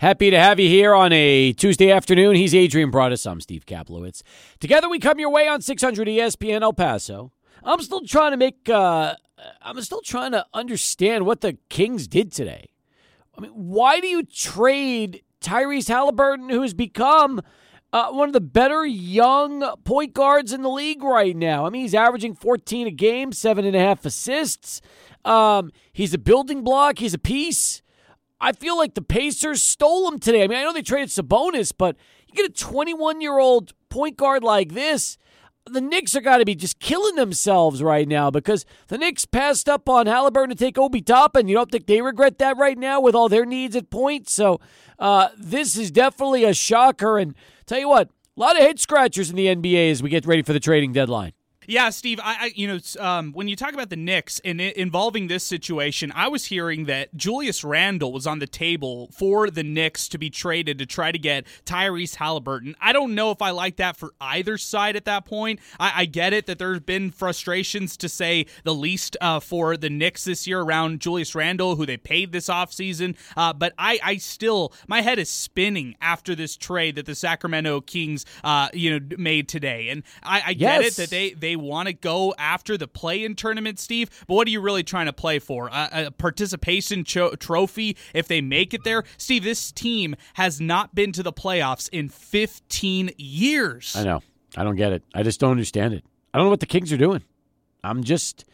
Happy to have you here on a Tuesday afternoon. He's Adrian Broadus. I'm Steve Kaplowitz. Together we come your way on 600 ESPN El Paso. I'm still trying to make, uh, I'm still trying to understand what the Kings did today. I mean, why do you trade Tyrese Halliburton, who has become uh, one of the better young point guards in the league right now? I mean, he's averaging 14 a game, seven and a half assists. Um, he's a building block, he's a piece. I feel like the Pacers stole him today. I mean, I know they traded Sabonis, but you get a 21 year old point guard like this. The Knicks are got to be just killing themselves right now because the Knicks passed up on Halliburton to take Obi Toppin. You don't think they regret that right now with all their needs at point? So uh, this is definitely a shocker. And tell you what, a lot of head scratchers in the NBA as we get ready for the trading deadline. Yeah, Steve. I, I you know, um, when you talk about the Knicks and it, involving this situation, I was hearing that Julius Randle was on the table for the Knicks to be traded to try to get Tyrese Halliburton. I don't know if I like that for either side at that point. I, I get it that there's been frustrations to say the least uh, for the Knicks this year around Julius Randle, who they paid this offseason. Uh, but I, I still, my head is spinning after this trade that the Sacramento Kings, uh, you know, made today, and I, I get Yes. it that they they want to go after the play-in tournament, Steve. But what are you really trying to play for? A, a participation cho- trophy if they make it there, Steve. This team has not been to the playoffs in 15 years. I know. I don't get it. I just don't understand it. I don't know what the Kings are doing. I'm just,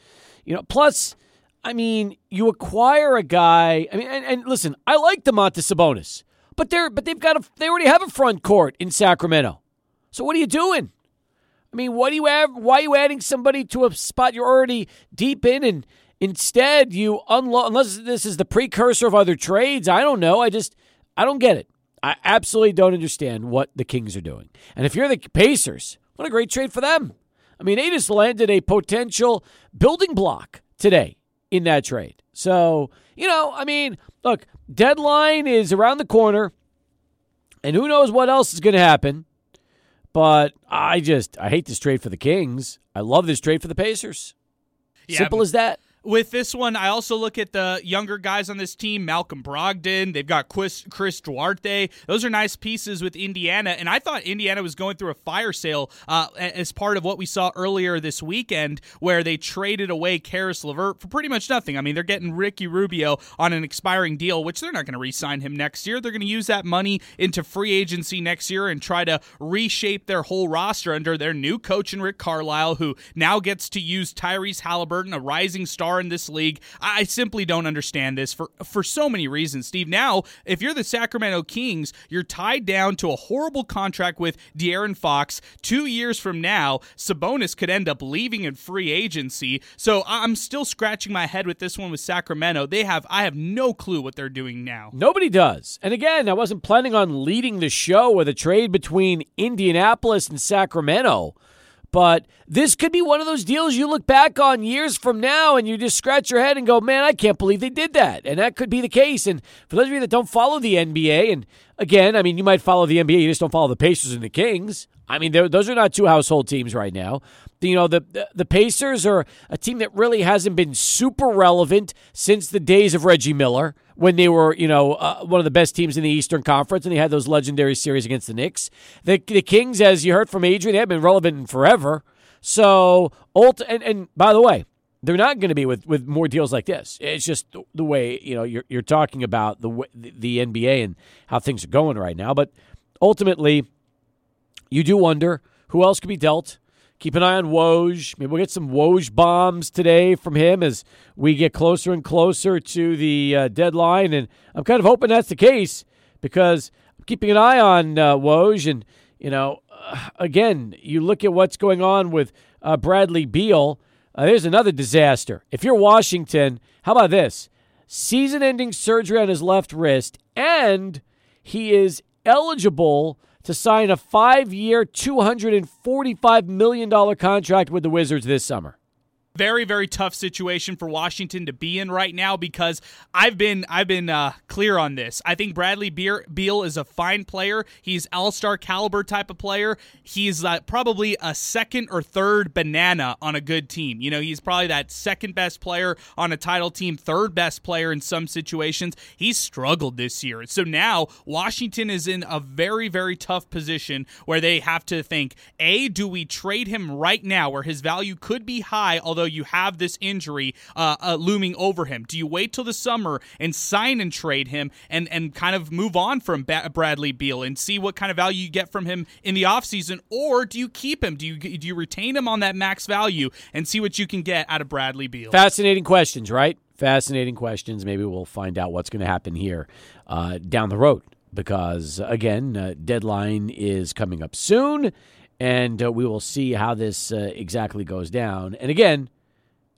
you know, plus, I mean, you acquire a guy. I mean, and, and listen, I like Domantas Sabonis, but they're but they've got a they already have a front court in Sacramento. So what are you doing? I mean, what do you have? Why are you adding somebody to a spot you're already deep in, and instead you unload? Unless this is the precursor of other trades, I don't know. I just I don't get it. I absolutely don't understand what the Kings are doing. And if you're the Pacers, what a great trade for them. I mean, they just landed a potential building block today in that trade. So, you know, I mean, look, deadline is around the corner, and who knows what else is going to happen. But I just, I hate this trade for the Kings. I love this trade for the Pacers. Yeah, Simple as that. With this one, I also look at the younger guys on this team Malcolm Brogdon. They've got Chris, Chris Duarte. Those are nice pieces with Indiana. And I thought Indiana was going through a fire sale uh, as part of what we saw earlier this weekend, where they traded away Caris LeVert for pretty much nothing. I mean, they're getting Ricky Rubio on an expiring deal, which they're not going to re sign him next year. They're going to use that money into free agency next year and try to reshape their whole roster under their new coach, and Rick Carlisle, who now gets to use Tyrese Halliburton, a rising star in this league. I simply don't understand this for for so many reasons, Steve. Now, if you're the Sacramento Kings, you're tied down to a horrible contract with De'Aaron Fox. Two years from now, Sabonis could end up leaving in free agency. So I'm still scratching my head with this one with Sacramento. They have I have no clue what they're doing now. Nobody does. And again, I wasn't planning on leading the show with a trade between Indianapolis and Sacramento. But this could be one of those deals you look back on years from now and you just scratch your head and go, man, I can't believe they did that. And that could be the case. And for those of you that don't follow the NBA, and again, I mean, you might follow the NBA, you just don't follow the Pacers and the Kings. I mean, those are not two household teams right now. You know, the, the Pacers are a team that really hasn't been super relevant since the days of Reggie Miller when they were, you know, uh, one of the best teams in the Eastern Conference and they had those legendary series against the Knicks. The, the Kings, as you heard from Adrian, they have been relevant forever. So, ult- and, and by the way, they're not going to be with, with more deals like this. It's just the, way, you know, you're, you're talking about the the NBA and how things are going right now. But ultimately, you do wonder who else could be dealt. Keep an eye on Woj. Maybe we'll get some Woj bombs today from him as we get closer and closer to the uh, deadline. And I'm kind of hoping that's the case because I'm keeping an eye on uh, Woj. And, you know, uh, again, you look at what's going on with uh, Bradley Beal. Uh, there's another disaster. If you're Washington, how about this? Season ending surgery on his left wrist, and he is eligible to sign a five year, $245 million contract with the Wizards this summer. Very very tough situation for Washington to be in right now because I've been I've been uh, clear on this. I think Bradley Beal is a fine player. He's all-star caliber type of player. He's uh, probably a second or third banana on a good team. You know, he's probably that second best player on a title team, third best player in some situations. He's struggled this year. So now Washington is in a very very tough position where they have to think, "A, do we trade him right now where his value could be high although you have this injury uh, uh, looming over him? Do you wait till the summer and sign and trade him and, and kind of move on from ba- Bradley Beal and see what kind of value you get from him in the offseason? Or do you keep him? Do you, do you retain him on that max value and see what you can get out of Bradley Beal? Fascinating questions, right? Fascinating questions. Maybe we'll find out what's going to happen here uh, down the road because, again, uh, deadline is coming up soon and uh, we will see how this uh, exactly goes down. And again,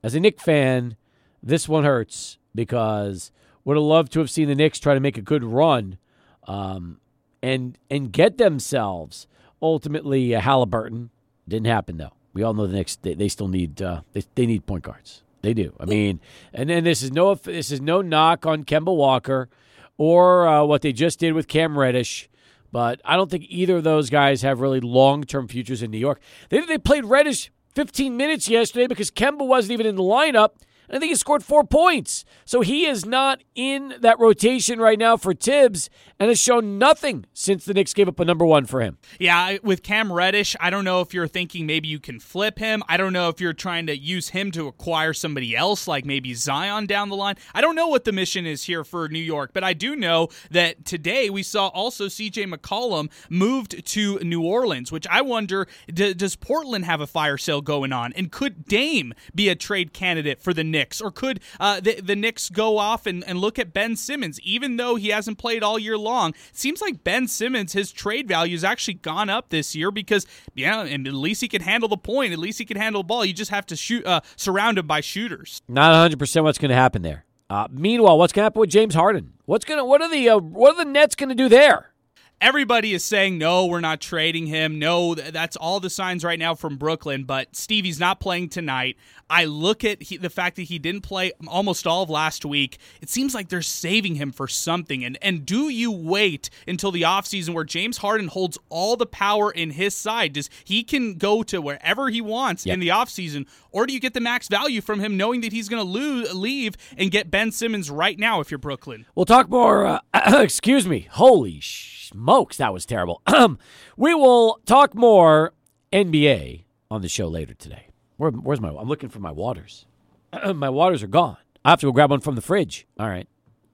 as a Knick fan, this one hurts because would have loved to have seen the Knicks try to make a good run um, and and get themselves ultimately a Halliburton. Didn't happen though. We all know the Knicks they, they still need uh, they, they need point guards. They do. I mean, and then this is no this is no knock on Kemba Walker or uh, what they just did with Cam Reddish. But I don't think either of those guys have really long term futures in New York. They, they played Reddish 15 minutes yesterday because Kemba wasn't even in the lineup. And I think he scored four points. So he is not in that rotation right now for Thibs and has shown nothing since the Knicks gave up a number one for him. Yeah, with Cam Reddish, I don't know if you're thinking maybe you can flip him. I don't know if you're trying to use him to acquire somebody else, like maybe Zion down the line. I don't know what the mission is here for New York, but I do know that today we saw also CJ McCollum moved to New Orleans, which I wonder d- does Portland have a fire sale going on? And could Dame be a trade candidate for the Knicks? Knicks? Or could uh, the, the Knicks go off and, and look at Ben Simmons, even though he hasn't played all year long? seems like Ben Simmons, his trade value has actually gone up this year because, yeah, and at least he can handle the point. At least he can handle the ball. You just have to shoot, uh, surround him by shooters. Not 100% what's going to happen there. Uh, meanwhile, what's going to happen with James Harden? What's going to what are the uh, what are the Nets going to do there? Everybody is saying no we're not trading him. No that's all the signs right now from brooklyn but stevie's not playing tonight. I look at he, the fact that he didn't play almost all of last week. It seems like they're saving him for something. And and do you wait until the offseason where james harden holds all the power in his side? Does he can go to wherever he wants yep. in the offseason or do you get the max value from him knowing that he's going to leave and get ben simmons right now if you're brooklyn? We'll talk more uh, excuse me holy sh- smokes, that was terrible. we will talk more NBA on the show later today. Where, where's my? I'm looking for my waters. my waters are gone. I have to go grab one from the fridge. All right,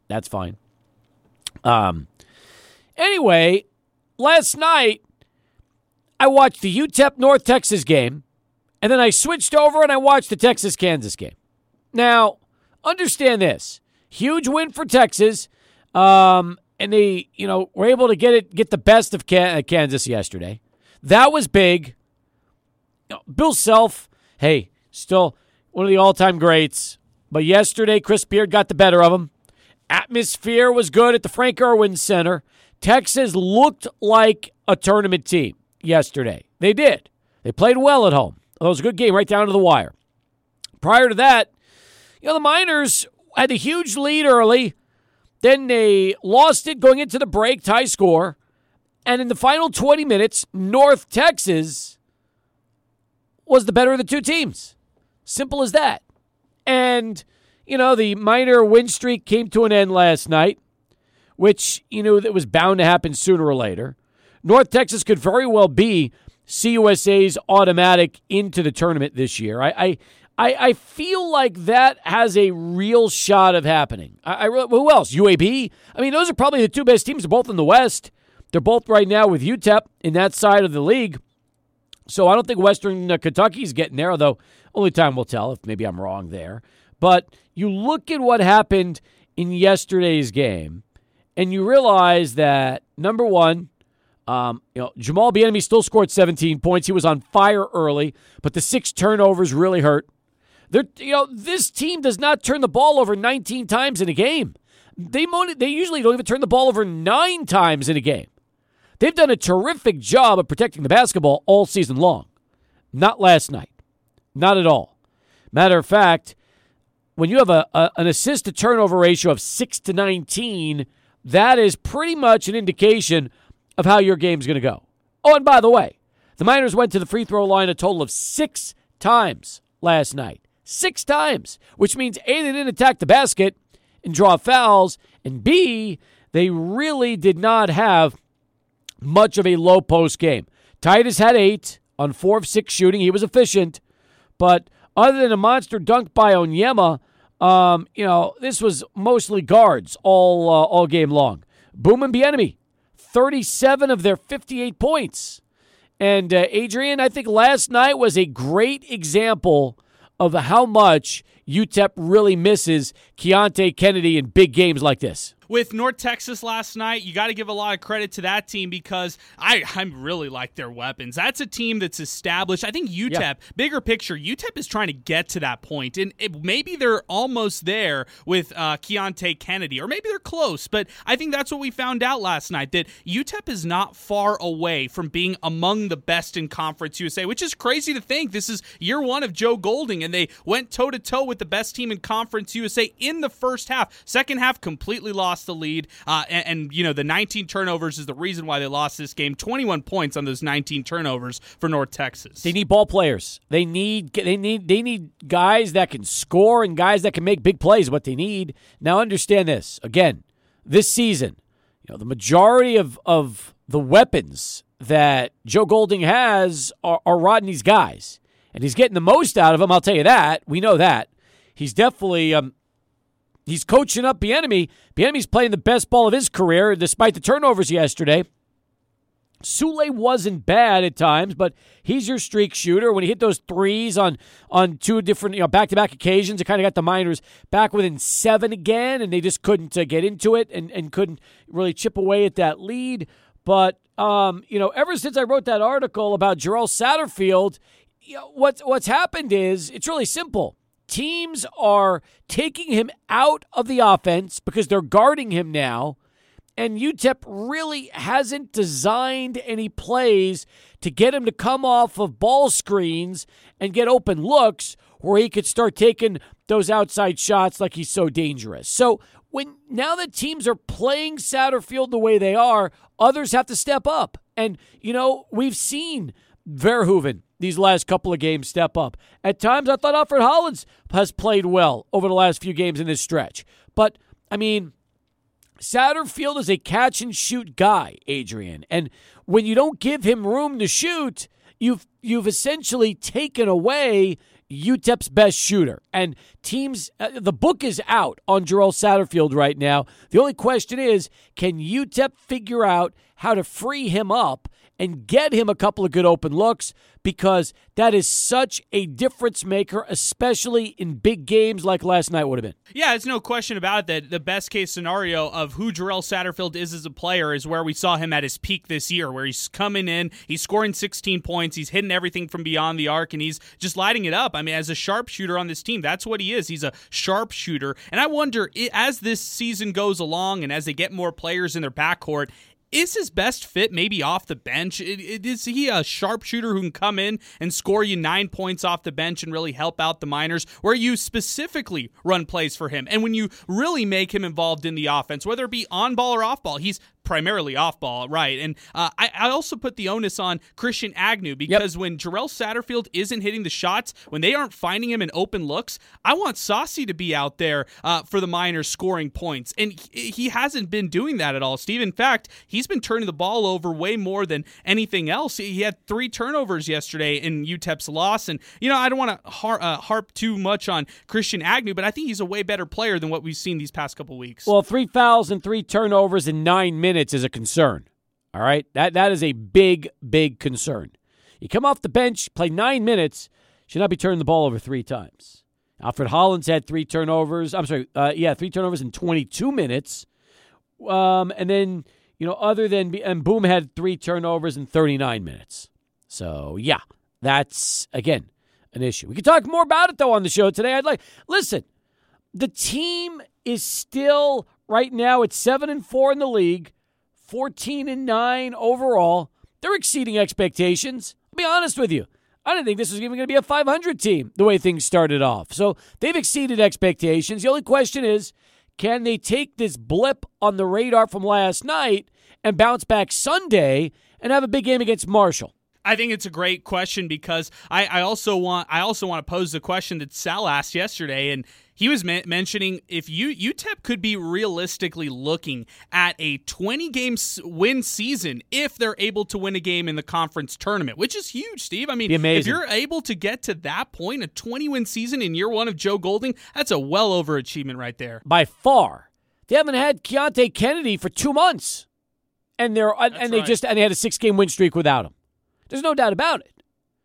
that's fine. Um. Anyway, last night I watched the UTEP North Texas game, and then I switched over and I watched the Texas Kansas game. Now, understand this: huge win for Texas. Um, and they, you know, were able to get it, get the best of uh, Kansas yesterday. That was big. Bill Self, hey, still one of the all-time greats. But yesterday, Chris Beard got the better of him. Atmosphere was good at the Frank Erwin Center. Texas looked like a tournament team yesterday. They did. They played well at home. It was a good game right down to the wire. Prior to that, you know, the Miners had a huge lead early then they lost it going into the break, tie score. And in the final 20 minutes, North Texas was the better of the two teams. Simple as that. And, you know, the Miner win streak came to an end last night, which, you know, that was bound to happen sooner or later. North Texas could very well be CUSA's automatic into the tournament this year. I, I, I, I feel like that has a real shot of happening. I, I who else? UAB. I mean, those are probably the two best teams. They're both in the West. They're both right now with UTEP in that side of the league. So I don't think Western uh, Kentucky's getting there. Although only time will tell if maybe I'm wrong there. But you look at what happened in yesterday's game, and you realize that number one, um, you know, Jamal Bieniemy still scored 17 points. He was on fire early, but the six turnovers really hurt. They're, you know, this team does not turn the ball over 19 times in a game. They they usually don't even turn the ball over nine times in a game. They've done a terrific job of protecting the basketball all season long. Not last night. Not at all. Matter of fact, when you have a, a an assist to turnover ratio of 6 to 19, that is pretty much an indication of how your game's going to go. Oh, and by the way, the Miners went to the free throw line a total of six times last night. Six times, which means A, they didn't attack the basket and draw fouls, and B, they really did not have much of a low post game. Tydus had eight on four of six shooting. He was efficient, but other than a monster dunk by Onyema, um, you know, this was mostly guards all uh, all game long. Boum and Bieniemy, 37 of their 58 points. And uh, Adrian, I think last night was a great example of how much UTEP really misses Keonte Kennedy in big games like this with North Texas last night, you got to give a lot of credit to that team because I I really like their weapons. That's a team that's established. I think UTEP, yeah. bigger picture, UTEP is trying to get to that point, and it, maybe they're almost there with uh, Keonte Kennedy, or maybe they're close. But I think that's what we found out last night that UTEP is not far away from being among the best in Conference USA, which is crazy to think. This is year one of Joe Golding, and they went toe to toe with the best team in Conference USA in the first half. Second half, completely lost lost the lead. Uh, and, and, you know, the 19 turnovers is the reason why they lost this game. 21 points on those 19 turnovers for North Texas. They need ball players. They need they need they need guys that can score and guys that can make big plays. What they need now. Understand this again. This season, you know, the majority of of the weapons that Joe Golding has are, are Rodney's guys, and he's getting the most out of them. I'll tell you that. We know that. He's definitely um, He's coaching up Bieniemy. Bieniemy's playing the best ball of his career, despite the turnovers yesterday. Souley wasn't bad at times, but he's your streak shooter. When he hit those threes on on two different, you know, back to back occasions, it kind of got the Miners back within seven again, and they just couldn't uh, get into it and, and couldn't really chip away at that lead. But um, you know, ever since I wrote that article about Jarrell Satterfield, you know, what's what's happened is it's really simple teams are taking him out of the offense because they're guarding him now. And UTEP really hasn't designed any plays to get him to come off of ball screens and get open looks where he could start taking those outside shots like he's so dangerous. So when now that teams are playing Satterfield the way they are, others have to step up. And you know, we've seen Verhoeven these last couple of games step up. At times, I thought Alfred Hollins has played well over the last few games in this stretch. But, I mean, Satterfield is a catch and shoot guy, Adrian. And when you don't give him room to shoot, you've you've essentially taken away UTEP's best shooter. And teams, uh, the book is out on Jarrell Satterfield right now. The only question is can UTEP figure out how to free him up and get him a couple of good open looks because that is such a difference maker, especially in big games like last night would have been. Yeah, it's no question about it that the best case scenario of who Jarrell Satterfield is as a player is where we saw him at his peak this year, where he's coming in, he's scoring 16 points, he's hitting everything from beyond the arc, and he's just lighting it up. I mean, as a sharpshooter on this team, that's what he is. He's a sharpshooter. And I wonder, as this season goes along and as they get more players in their backcourt, is his best fit maybe off the bench? Is he a sharpshooter who can come in and score you nine points off the bench and really help out the Miners, where you specifically run plays for him? And when you really make him involved in the offense, whether it be on ball or off ball, he's primarily off ball, right? And uh, I, I, also put the onus on Christian Agnew because yep. when Jarrell Satterfield isn't hitting the shots, when they aren't finding him in open looks, I want Saucy to be out there uh, for the Miners scoring points. And he, he hasn't been doing that at all, Steve. In fact, he's been turning the ball over way more than anything else. He had three turnovers yesterday in UTEP's loss. And, you know, I don't want to har- uh, harp too much on Christian Agnew, but I think he's a way better player than what we've seen these past couple weeks. Well, three fouls and three turnovers in nine minutes minutes is a concern. All right? That that is a big, big concern. You come off the bench, play nine minutes, should not be turning the ball over three times. Alfred Hollins had three turnovers. I'm sorry, uh, yeah, three turnovers in 22 minutes. Um, and then, you know, other than, and Boum had three turnovers in 39 minutes. So, yeah, that's, again, an issue. We can talk more about it, though, on the show today. I'd like, listen, the team is still, right now, it's 7 and 4 in the league. 14 and 9 overall. They're exceeding expectations. I'll be honest with you. I didn't think this was even going to be a 500 team the way things started off. So they've exceeded expectations. The only question is can they take this blip on the radar from last night and bounce back Sunday and have a big game against Marshall? I think it's a great question because I, I also want I also want to pose the question that Sal asked yesterday, and he was ma- mentioning if you UTEP could be realistically looking at a 20 game win season if they're able to win a game in the conference tournament, which is huge, Steve. I mean, if you're able to get to that point, a 20 win season in year one of Joe Golding, that's a well overachievement right there. By far, they haven't had Keonte Kennedy for two months, and they're that's and they right. just and they had a six game win streak without him. There's no doubt about it.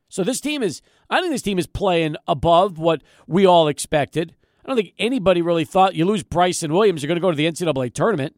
So this team is, I think this team is playing above what we all expected. I don't think anybody really thought you lose Bryson Williams, you're going to go to the NCAA tournament.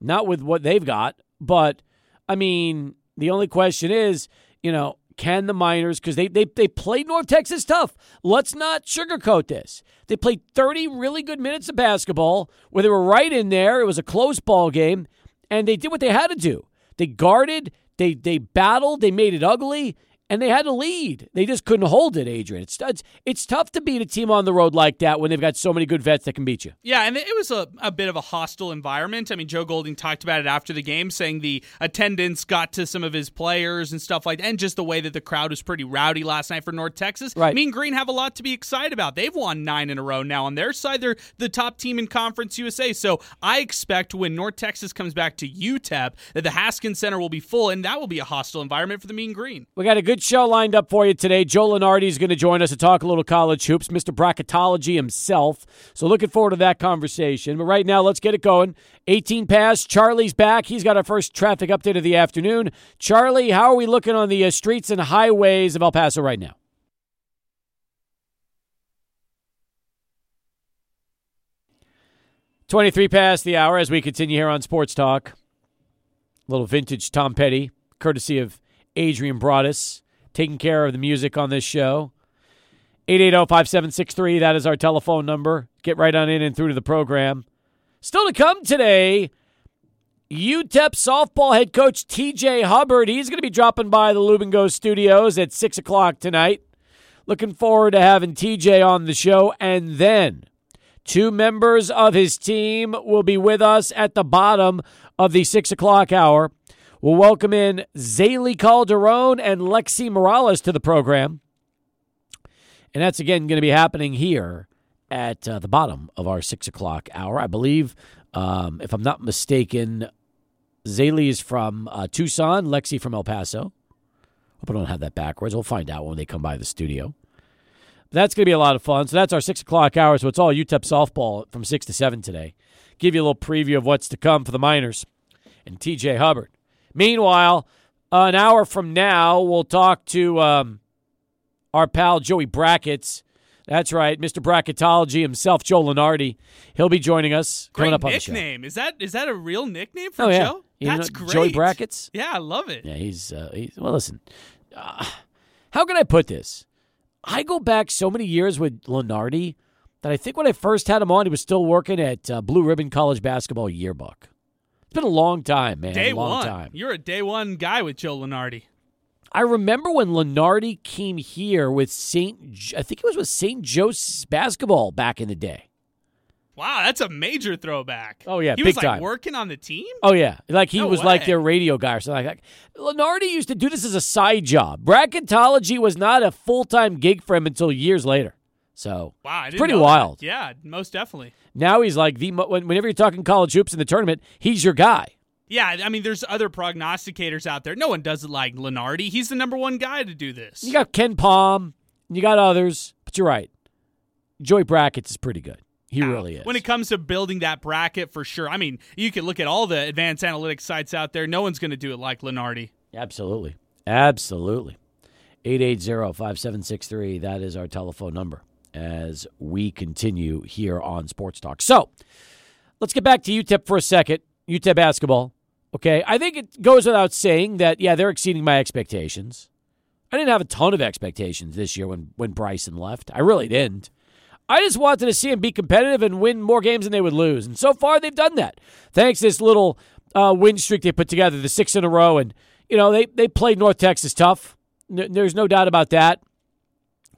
Not with what they've got. But, I mean, the only question is, you know, can the Miners, because they, they, they played North Texas tough. Let's not sugarcoat this. They played 30 really good minutes of basketball where they were right in there. It was a close ball game, and they did what they had to do. They guarded, they they battled, they made it ugly, and they had a lead. They just couldn't hold it, Adrian. It's, it's it's tough to beat a team on the road like that when they've got so many good vets that can beat you. Yeah, and it was a, a bit of a hostile environment. I mean, Joe Golding talked about it after the game, saying the attendance got to some of his players and stuff like that, and just the way that the crowd was pretty rowdy last night for North Texas. Right. Mean Green have a lot to be excited about. They've won nine in a row now on their side. They're the top team in Conference USA. So I expect when North Texas comes back to UTEP that the Haskins Center will be full, and that will be a hostile environment for the Mean Green. We got a good show lined up for you today. Joe Lunardi is going to join us to talk a little college hoops, Mr. Bracketology himself. So looking forward to that conversation. But right now, let's get it going. 18 past. Charlie's back. He's got our first traffic update of the afternoon. Charlie, how are we looking on the uh, streets and highways of El Paso right now? Twenty-three past the hour as we continue here on Sports Talk. A little vintage Tom Petty, courtesy of Adrian Broadus, taking care of the music on this show. 880-5763, that is our telephone number. Get right on in and through to the program. Still to come today, UTEP softball head coach TJ Hubbard. He's going to be dropping by the Lubengo studios at 6 o'clock tonight. Looking forward to having TJ on the show. And then two members of his team will be with us at the bottom of the 6 o'clock hour. We'll welcome in Zaylee Calderon and Lexi Morales to the program. And that's again going to be happening here at uh, the bottom of our six o'clock hour. I believe, um, if I'm not mistaken, Zaylee is from uh, Tucson, Lexi from El Paso. Hope I don't have that backwards. We'll find out when they come by the studio. That's going to be a lot of fun. So that's our six o'clock hour. So it's all UTEP softball from six to seven today. Give you a little preview of what's to come for the Miners and TJ Hubbard. Meanwhile, an hour from now, we'll talk to um, our pal Joey Brackets. That's right, Mr. Bracketology himself, Joe Lunardi. He'll be joining us coming Great up on the show. nickname. Is that is that a real nickname for Oh yeah, Joe? You That's know great. Joey Brackets. Yeah, I love it. Yeah, he's uh, he's well. Listen, uh, how can I put this? I go back so many years with Lunardi that I think when I first had him on, he was still working at uh, Blue Ribbon College Basketball Yearbook. It's been a long time, man. Day long one. time. You're a day one guy with Joe Lunardi. I remember when Lunardi came here with St. I think it was with St. Joseph's basketball back in the day. Wow, that's a major throwback. Oh, yeah, he big was like time. working on the team. Oh yeah, like he No was like their radio guy or something like that. Lunardi used to do this as a side job. Bracketology was not a full time gig for him until years later. So Wow, it's pretty know that. wild. Yeah, most definitely. Now he's like the whenever you're talking college hoops in the tournament, he's your guy. Yeah, I mean, there's other prognosticators out there. No one does it like Lunardi. He's the number one guy to do this. You got KenPom, you got others, but you're right. Joey Brackets is pretty good. He really is. When it comes to building that bracket, for sure. I mean, you can look at all the advanced analytics sites out there. No one's going to do it like Lunardi. Absolutely. Absolutely. 880-5763. That is our telephone number as we continue here on Sports Talk. So, let's get back to UTEP for a second. UTEP basketball. Okay. I think it goes without saying that, yeah, they're exceeding my expectations. I didn't have a ton of expectations this year when, when Bryson left. I really didn't. I just wanted to see them be competitive and win more games than they would lose. And so far, they've done that. Thanks to this little uh, win streak they put together, the six in a row. And, you know, they, they played North Texas tough. N- there's no doubt about that.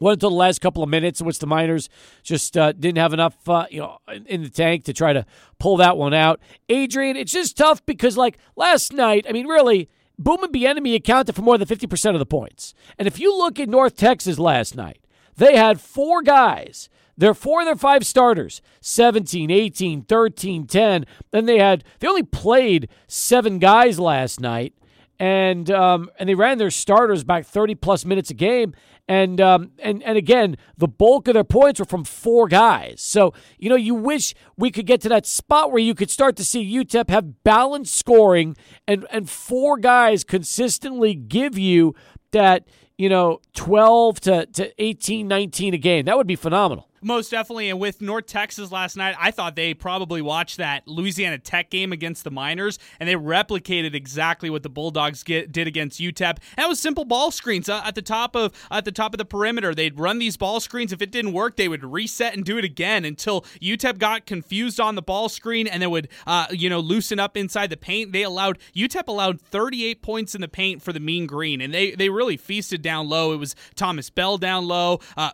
Went until the last couple of minutes, in which the Miners just uh, didn't have enough, uh, you know, in the tank to try to pull that one out. Adrian, it's just tough because, like last night, I mean, really, Boum and Bieniemy accounted for more than fifty percent of the points. And if you look at North Texas last night, they had four guys. They're four of their five starters 17, 18, 13, 10. Then they had, they only played seven guys last night. And um, and they ran their starters back 30 plus minutes a game. And um, and and again, the bulk of their points were from four guys. So you know, you wish we could get to that spot where you could start to see UTEP have balanced scoring and and four guys consistently give you that you know 12 to, to 18 19 a game that would be phenomenal most definitely. And with North Texas last night, I thought they probably watched that Louisiana Tech game against the Miners, and they replicated exactly what the Bulldogs get, did against UTEP. And that was simple ball screens uh, at the top of at the top of the perimeter. They'd run these ball screens. If it didn't work, they would reset and do it again until UTEP got confused on the ball screen, and then would uh, you know loosen up inside the paint. They allowed UTEP allowed 38 points in the paint for the Mean Green, and they they really feasted down low. It was Thomas Bell down low. Uh,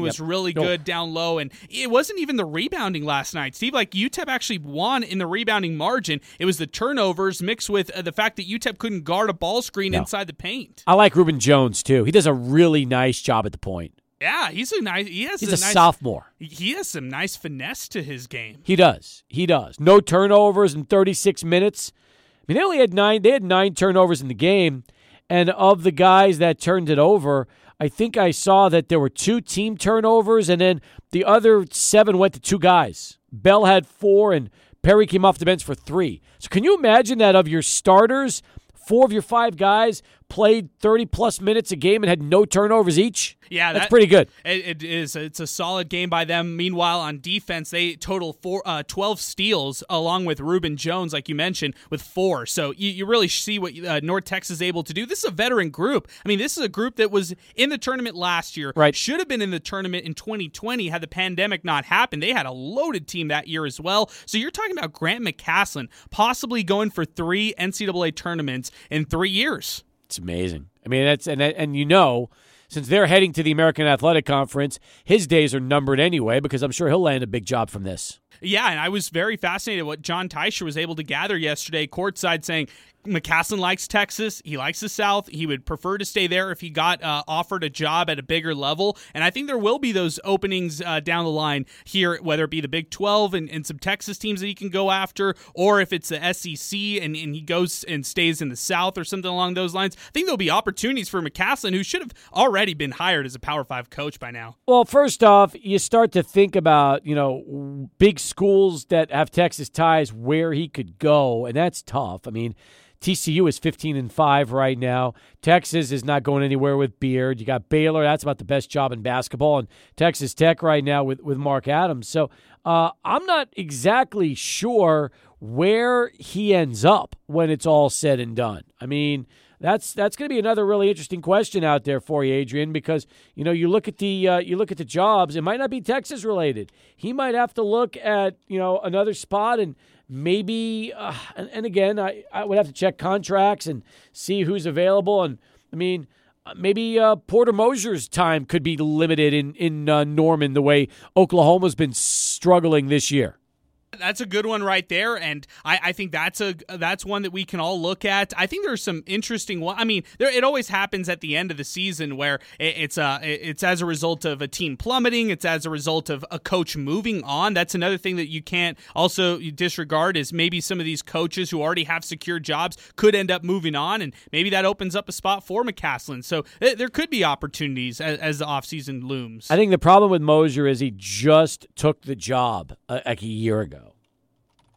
was yep. really good down low, and it wasn't even the rebounding last night. Steve, like UTEP actually won in the rebounding margin. It was the turnovers mixed with uh, the fact that UTEP couldn't guard a ball screen no. inside the paint. I like Rubin Jones too. He does a really nice job at the point. Yeah, he's a nice. He has he's a, a nice, sophomore. He has some nice finesse to his game. He does. He does. No turnovers in 36 minutes. I mean, they only had nine. They had nine turnovers in the game, and of the guys that turned it over, I think I saw that there were two team turnovers, and then the other seven went to two guys. Bell had four, and Perry came off the bench for three. So can you imagine that of your starters, four of your five guys played 30 plus minutes a game and had no turnovers each? Yeah, that's that, pretty good. It, it is. It's a solid game by them. Meanwhile, on defense, they total four, uh, 12 steals along with Rubin Jones, like you mentioned, with four. So you, you really see what uh, North Texas is able to do. This is a veteran group. I mean, this is a group that was in the tournament last year. Right. Should have been in the tournament in 2020 had the pandemic not happened. They had a loaded team that year as well. So you're talking about Grant McCasland possibly going for three NCAA tournaments in three years. It's amazing. I mean, that's and and you know since they're heading to the American Athletic Conference, his days are numbered anyway because I'm sure he'll land a big job from this. Yeah, and I was very fascinated what John Teicher was able to gather yesterday courtside saying McCasland likes Texas. He likes the South. He would prefer to stay there if he got uh, offered a job at a bigger level. And I think there will be those openings uh, down the line here, whether it be the Big 12 and, and, some Texas teams that he can go after, or if it's the SEC and, and he goes and stays in the South or something along those lines. I think there'll be opportunities for McCasland, who should have already been hired as a Power Five coach by now. Well, first off, you start to think about, you know, big schools that have Texas ties where he could go, and that's tough. I mean, TCU is 15 and 5 right now. Texas is not going anywhere with Beard. You got Baylor, that's about the best job in basketball, and Texas Tech right now with, with Mark Adams. So uh, I'm not exactly sure where he ends up when it's all said and done. I mean, that's that's going to be another really interesting question out there for you, Adrian, because you know you look at the uh, you look at the jobs. It might not be Texas related. He might have to look at you know another spot and maybe, uh, and, and, again, I, I would have to check contracts and see who's available. And I mean, uh, maybe uh, Porter Moser's time could be limited in in uh, Norman the way Oklahoma's been struggling this year that's a good one right there, and I, I, think that's a that's one that we can all look at. I think there's some interesting. I mean, there it always happens at the end of the season where it, it's a it's as a result of a team plummeting. It's as a result of a coach moving on. That's another thing that you can't also disregard is maybe some of these coaches who already have secure jobs could end up moving on, and maybe that opens up a spot for McCasland. So th- there could be opportunities as, as the offseason looms. I think the problem with Moser is he just took the job uh, like a year ago.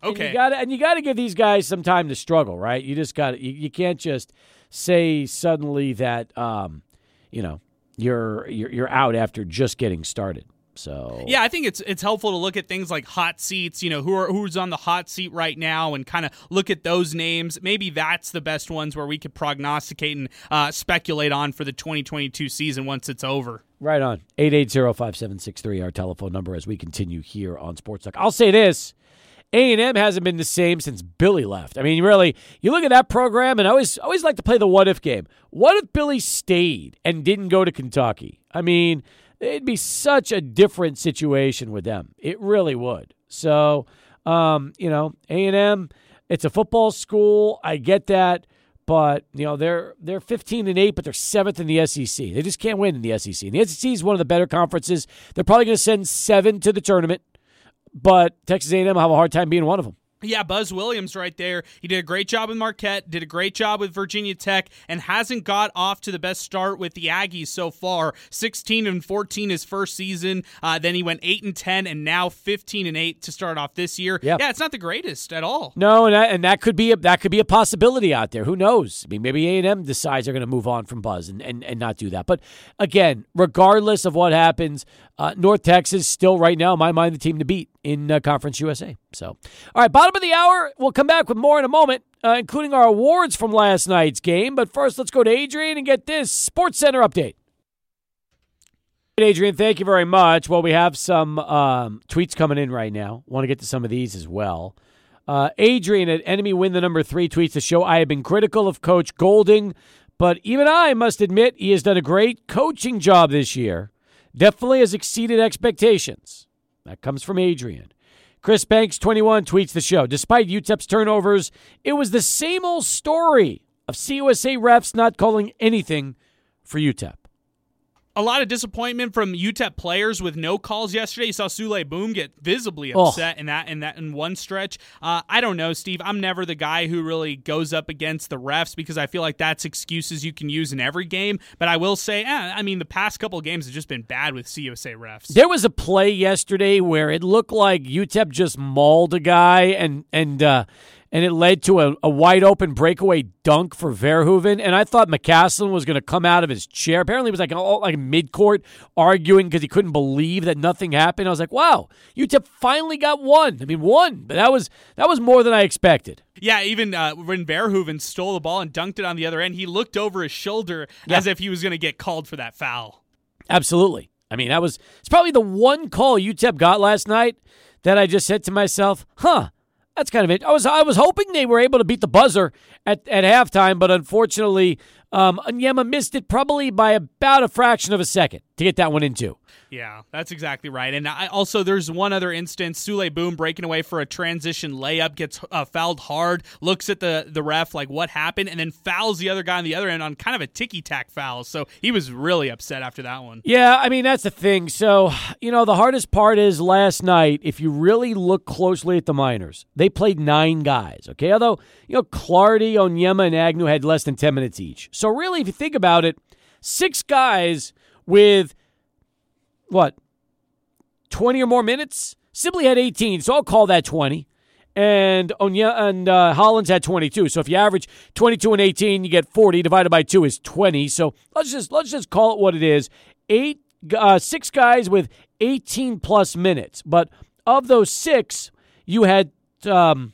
Okay. And you got and you got to give these guys some time to struggle, right? You just got you, you can't just say suddenly that um, you know you're you're you're out after just getting started. So yeah, I think it's it's helpful to look at things like hot seats. You know, who are who's on the hot seat right now, and kind of look at those names. Maybe that's the best ones where we could prognosticate and uh, speculate on for the 2022 season once it's over. Right on. 880-5763, our telephone number as we continue here on Sports Talk. I'll say this A&M hasn't been the same since Billy left. I mean, really, you look at that program, and I always always like to play the what if game. What if Billy stayed and didn't go to Kentucky? I mean, it'd be such a different situation with them. It really would. So, um, you know, A&M, it's a football school. I get that. But you know they're they're 15 and eight, but they're seventh in the SEC. They just can't win in the SEC. And the SEC is one of the better conferences. They're probably going to send seven to the tournament but Texas A&M will have a hard time being one of them. Yeah, Buzz Williams right there. He did a great job with Marquette, did a great job with Virginia Tech, and hasn't got off to the best start with the Aggies so far. 16 and 14 his first season. Uh, then he went 8 and 10, and now 15 and 8 to start off this year. Yep. Yeah, it's not the greatest at all. No, and that, and that could be a, that could be a possibility out there. Who knows? I mean, maybe A&M decides they're going to move on from Buzz and, and, and not do that. But again, regardless of what happens, uh, North Texas still right now, in my mind, the team to beat in uh, Conference USA. So, all right, bottom of the hour. We'll come back with more in a moment, uh, including our awards from last night's game. But first, let's go to Adrian and get this Sports Center update. Adrian, thank you very much. Well, we have some um, tweets coming in right now. Want to get to some of these as well. Uh, Adrian at Enemy Win the Number Three tweets to show. I have been critical of Coach Golding, but even I must admit he has done a great coaching job this year. Definitely has exceeded expectations. That comes from Adrian. Chris Banks, 21, tweets the show. Despite UTEP's turnovers, it was the same old story of CUSA refs not calling anything for UTEP a lot of disappointment from UTEP players with no calls yesterday. You saw Souley Boum get visibly upset oh. in that in that in one stretch. Uh, I don't know, Steve. I'm never the guy who really goes up against the refs because I feel like that's excuses you can use in every game. But I will say, eh, I mean, the past couple of games have just been bad with CUSA refs. There was a play yesterday where it looked like UTEP just mauled a guy and and. Uh, and it led to a, a wide open breakaway dunk for Verhoeven. And I thought McCasland was going to come out of his chair. Apparently, it was like like mid court arguing because he couldn't believe that nothing happened. I was like, wow, UTEP finally got one. I mean, one, but that was that was more than I expected. Yeah, even uh, when Verhoeven stole the ball and dunked it on the other end, he looked over his shoulder yeah. as if he was going to get called for that foul. Absolutely. I mean, that was it's probably the one call UTEP got last night that I just said to myself, huh that's kind of it. I was I was hoping they were able to beat the buzzer at, at halftime, but unfortunately, um, Onyema missed it probably by about a fraction of a second to get that one in two. Yeah, that's exactly right. And I, also, there's one other instance: Souley Boum breaking away for a transition layup, gets uh, fouled hard, looks at the the ref like what happened, and then fouls the other guy on the other end on kind of a ticky tack foul. So he was really upset after that one. Yeah, I mean that's the thing. So you know, the hardest part is last night. If you really look closely at the Miners, they played nine guys. Okay, although you know Clardy, Onyema, and Agnew had less than ten minutes each. So really, if you think about it, six guys with what, 20 or more minutes? Sibley had 18, so I'll call that 20. And Onya and uh, Hollins had 22. So if you average 22 and 18, you get 40. Divided by two is 20. So let's just let's just call it what it is. Eight, uh, six guys with 18 plus minutes. But of those six, you had um,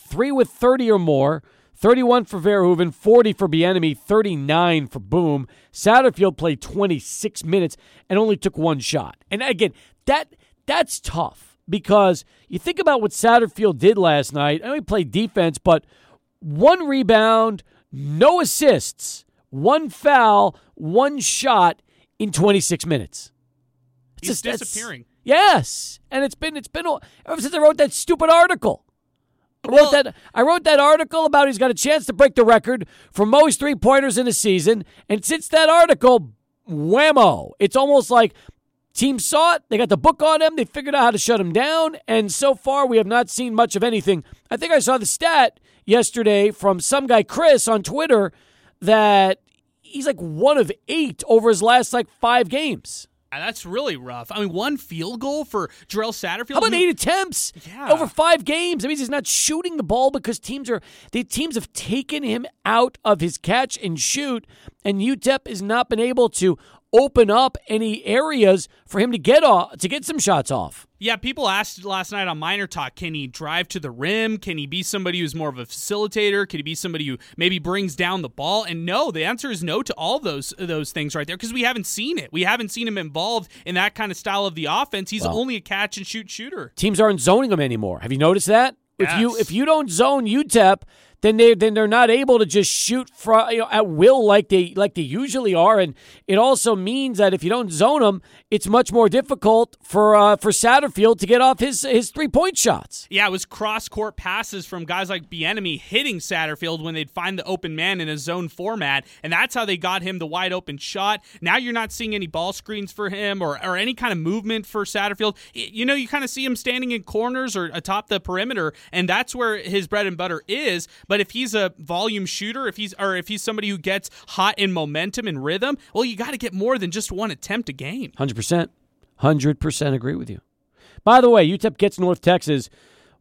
three with 30 or more. 31 for Verhoeven, 40 for Bieniemy, 39 for Boum. Satterfield played 26 minutes and only took one shot. And again, that that's tough because you think about what Satterfield did last night. I know he played defense, but one rebound, no assists, one foul, one shot in 26 minutes. It's He's just, disappearing. Yes, and it's been it's been ever since I wrote that stupid article. I wrote well, that I wrote that article about he's got a chance to break the record for most three pointers in a season, and since that article, whammo! It's almost like teams saw it, they got the book on him, they figured out how to shut him down, and so far we have not seen much of anything. I think I saw the stat yesterday from some guy Chris on Twitter that he's like one of eight over his last like five games. Uh, that's really rough. I mean, one field goal for Jarrell Satterfield. How about eight attempts? Yeah. Over five games. That means he's not shooting the ball because teams are the teams have taken him out of his catch and shoot. and UTEP has not been able to open up any areas for him to get off to get some shots off. Yeah, people asked last night on Miner Talk, can he drive to the rim? Can he be somebody who's more of a facilitator? Can he be somebody who maybe brings down the ball? And no, the answer is no to all those those things right there because we haven't seen it. We haven't seen him involved in that kind of style of the offense. He's well, only a catch and shoot shooter. Teams aren't zoning him anymore. Have you noticed that? Yes. If you if you don't zone UTEP, then they then they're not able to just shoot from, you know, at will like they like they usually are, and it also means that if you don't zone them, it's much more difficult for uh, for Satterfield to get off his his three point shots. Yeah, it was cross court passes from guys like Bieniemy hitting Satterfield when they'd find the open man in a zone format, and that's how they got him the wide open shot. Now you're not seeing any ball screens for him or or any kind of movement for Satterfield. You know, you kind of see him standing in corners or atop the perimeter, and that's where his bread and butter is. But if he's a volume shooter, if he's or if he's somebody who gets hot in momentum and rhythm, well, you got to get more than just one attempt a game. Hundred percent, hundred percent agree with you. By the way, UTEP gets North Texas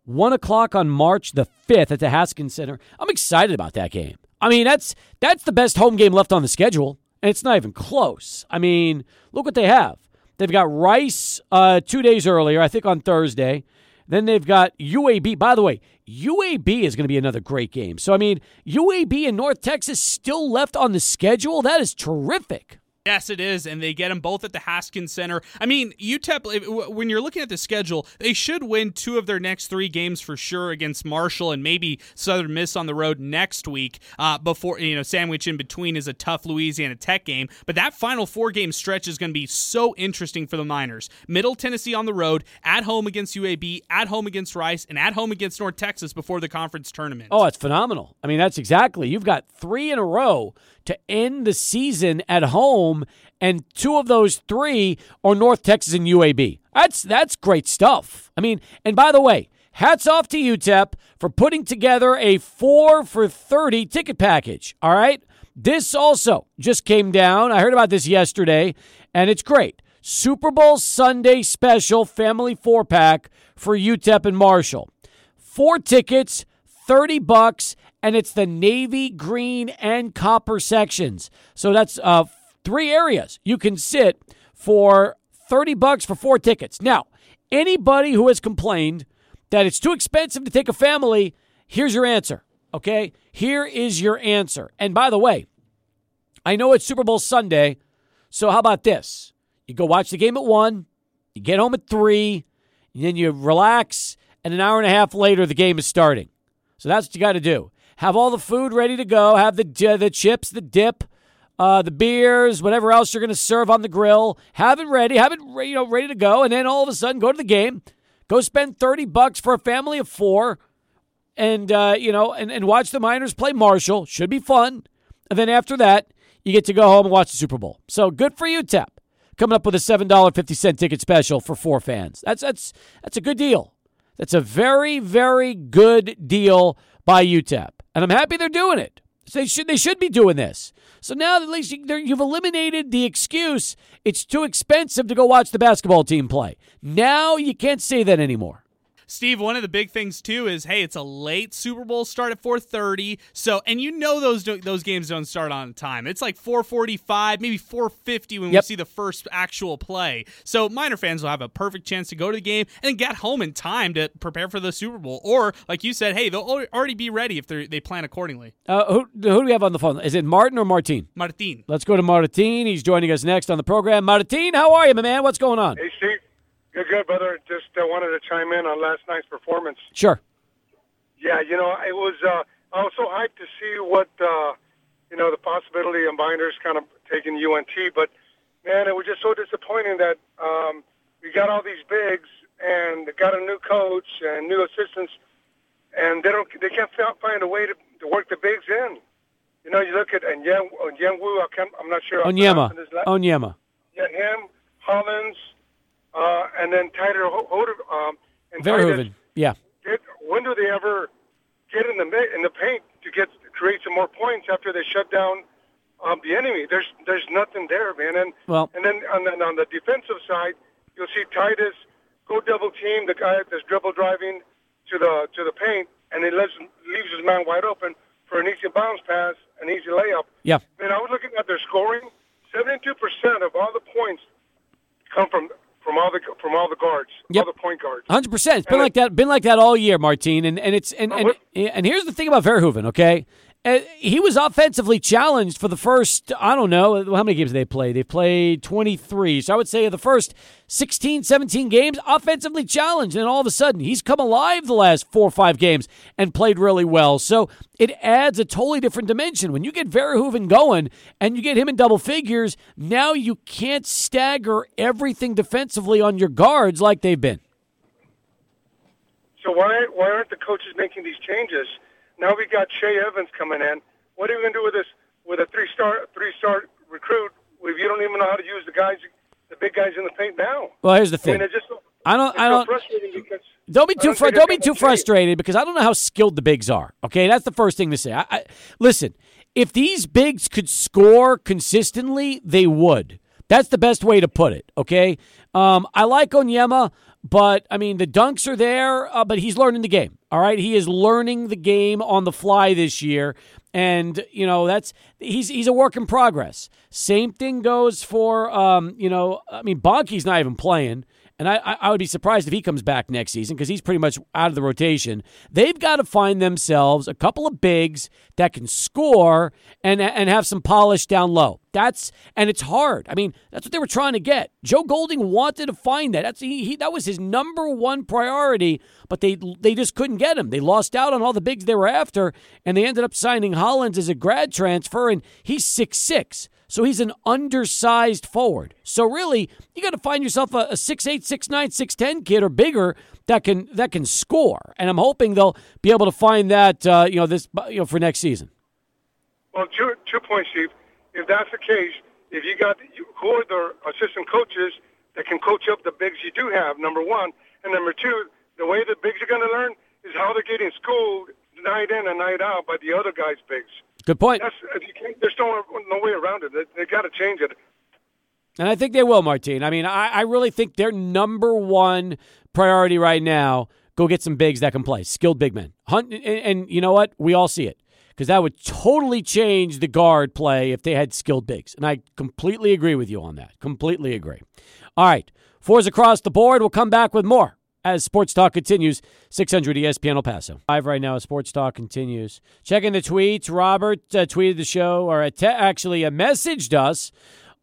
one o'clock on March the fifth at the Haskins Center. I'm excited about that game. I mean, that's that's the best home game left on the schedule, and it's not even close. I mean, look what they have. They've got Rice uh, two days earlier, I think on Thursday. Then they've got UAB. By the way, UAB is going to be another great game. So, I mean, UAB and North Texas still left on the schedule. That is terrific. Yes, it is, and they get them both at the Haskins Center. I mean, UTEP. When you're looking at the schedule, they should win two of their next three games for sure against Marshall and maybe Southern Miss on the road next week. Uh, before you know, sandwich in between is a tough Louisiana Tech game. But that final four game stretch is going to be so interesting for the Miners. Middle Tennessee on the road, at home against UAB, at home against Rice, and at home against North Texas before the conference tournament. Oh, it's phenomenal. I mean, that's exactly. You've got three in a row to end the season at home, and two of those three are North Texas and UAB. That's that's great stuff. I mean, and by the way, hats off to UTEP for putting together a four for thirty ticket package. All right, this also just came down. I heard about this yesterday, and it's great. Super Bowl Sunday special family four pack for UTEP and Marshall. Four tickets, 30 bucks, and it's the navy green and copper sections. So that's uh, three areas you can sit for 30 bucks for four tickets. Now, anybody who has complained that it's too expensive to take a family, here's your answer. Okay? Here is your answer. And by the way, I know it's Super Bowl Sunday, so how about this? You go watch the game at 1, you get home at 3, and then you relax, and an hour and a half later, the game is starting. So that's what you got to do have all the food ready to go, have the the chips, the dip, uh, the beers, whatever else you're going to serve on the grill. Have it ready, have it you know ready to go, and then all of a sudden go to the game, go spend thirty bucks for a family of four, and uh, you know and, and watch the Miners play Marshall. Should be fun. And then after that, you get to go home and watch the Super Bowl. So good for you, Tep. Coming up with a seven dollar fifty cent ticket special for four fans. That's that's that's a good deal. That's a very very good deal by UTEP and I'm happy they're doing it. They should they should be doing this. So now at least you, you've eliminated the excuse it's too expensive to go watch the basketball team play. Now you can't say that anymore. Steve, one of the big things too is hey, it's a late Super Bowl start at 4:30. So, and you know those those games don't start on time. It's like 4:45, maybe 4:50 when yep. we see the first actual play. So, Miner fans will have a perfect chance to go to the game and get home in time to prepare for the Super Bowl. Or, like you said, hey, they'll already be ready if they they plan accordingly. Uh, who, who do we have on the phone? Is it Martin or Martin? Martin. Let's go to Martin. He's joining us next on the program. Martin, how are you, my man? What's going on? Hey, Steve. Good, good, brother. Just uh, wanted to chime in on last night's performance. Sure. Yeah, you know, it was. Uh, I was so hyped to see what uh, you know the possibility of Miners kind of taking UNT, but man, it was just so disappointing that um, we got all these bigs and got a new coach and new assistants, and they don't. They can't find a way to, to work the bigs in. You know, you look at and Yen Wu. I can't, I'm not sure. Onyema. Onyema. Yeah, him, Hollins uh, and then Tyler Hoder. Um, and Verhoeven. Yeah. Get, when do they ever get in the in the paint to get create some more points after they shut down um, the enemy? There's there's nothing there, man. And well, and then on the, on the defensive side, you'll see Tydus go double team the guy that's dribble driving to the to the paint, and he leaves leaves his man wide open for an easy bounce pass, an easy layup. Yeah. And I was looking at their scoring. Seventy-two percent of all the points come from from all the from all the guards, Yep. all the point guards. Hundred percent. It's been And like that. Been like that all year, Martine. And and it's and and, and here's the thing about Verhoeven. Okay, Uh, he was offensively challenged for the first. I don't know how many games they played. They played twenty three. So I would say the first 16, 17 games offensively challenged, and all of a sudden he's come alive the last four or five games and played really well. So it adds a totally different dimension when you get Verhoeven going and you get him in double figures. Now you can't stagger everything defensively on your guards like they've been. So why why aren't the coaches making these changes? Now we got Shea Evans coming in. What are you going to do with this with a three star three star recruit if you don't even know how to use the guys, the big guys in the paint now? Well, here's the I thing. mean, it's just I don't. I don't. frustrating because Don't be too. Fr- don't be too frustrated because I don't know how skilled the bigs are. Okay, that's the first thing to say. I, I, listen, if these bigs could score consistently, they would. That's the best way to put it. Okay, um, I like Onyema, but I mean the dunks are there, uh, but he's learning the game. All right, he is learning the game on the fly this year, and you know that's he's he's a work in progress. Same thing goes for um, you know I mean Bonke's not even playing. And I, I would be surprised if he comes back next season because he's pretty much out of the rotation. They've got to find themselves a couple of bigs that can score and and have some polish down low. That's and it's hard. I mean, that's what they were trying to get. Joe Golding wanted to find that. That's he, he that was his number one priority, but they they just couldn't get him. They lost out on all the bigs they were after, and they ended up signing Hollins as a grad transfer, and he's six six. So he's an undersized forward. So really, you got to find yourself a, a 6'8", 6'9", 6'10 kid or bigger that can that can score. And I'm hoping they'll be able to find that uh, you know this you know for next season. Well, two two points, Steve. If that's the case, if you got who are the assistant coaches that can coach up the bigs you do have? Number one, and number two, the way the bigs are going to learn is how they're getting schooled night in and night out by the other guys' bigs. Good point. That's you can't, there's no no way around it. They, they got to change it. And I think they will, Martine. I mean, I, I really think their number one priority right now go get some bigs that can play, skilled big men. Hunt, and, and you know what? We all see it because that would totally change the guard play if they had skilled bigs. And I completely agree with you on that. Completely agree. All right, fours across the board. We'll come back with more as Sports Talk continues. 600 ESPN El Paso. Live right now as Sports Talk continues. Checking the tweets. Robert uh, tweeted the show, or te- actually uh, messaged us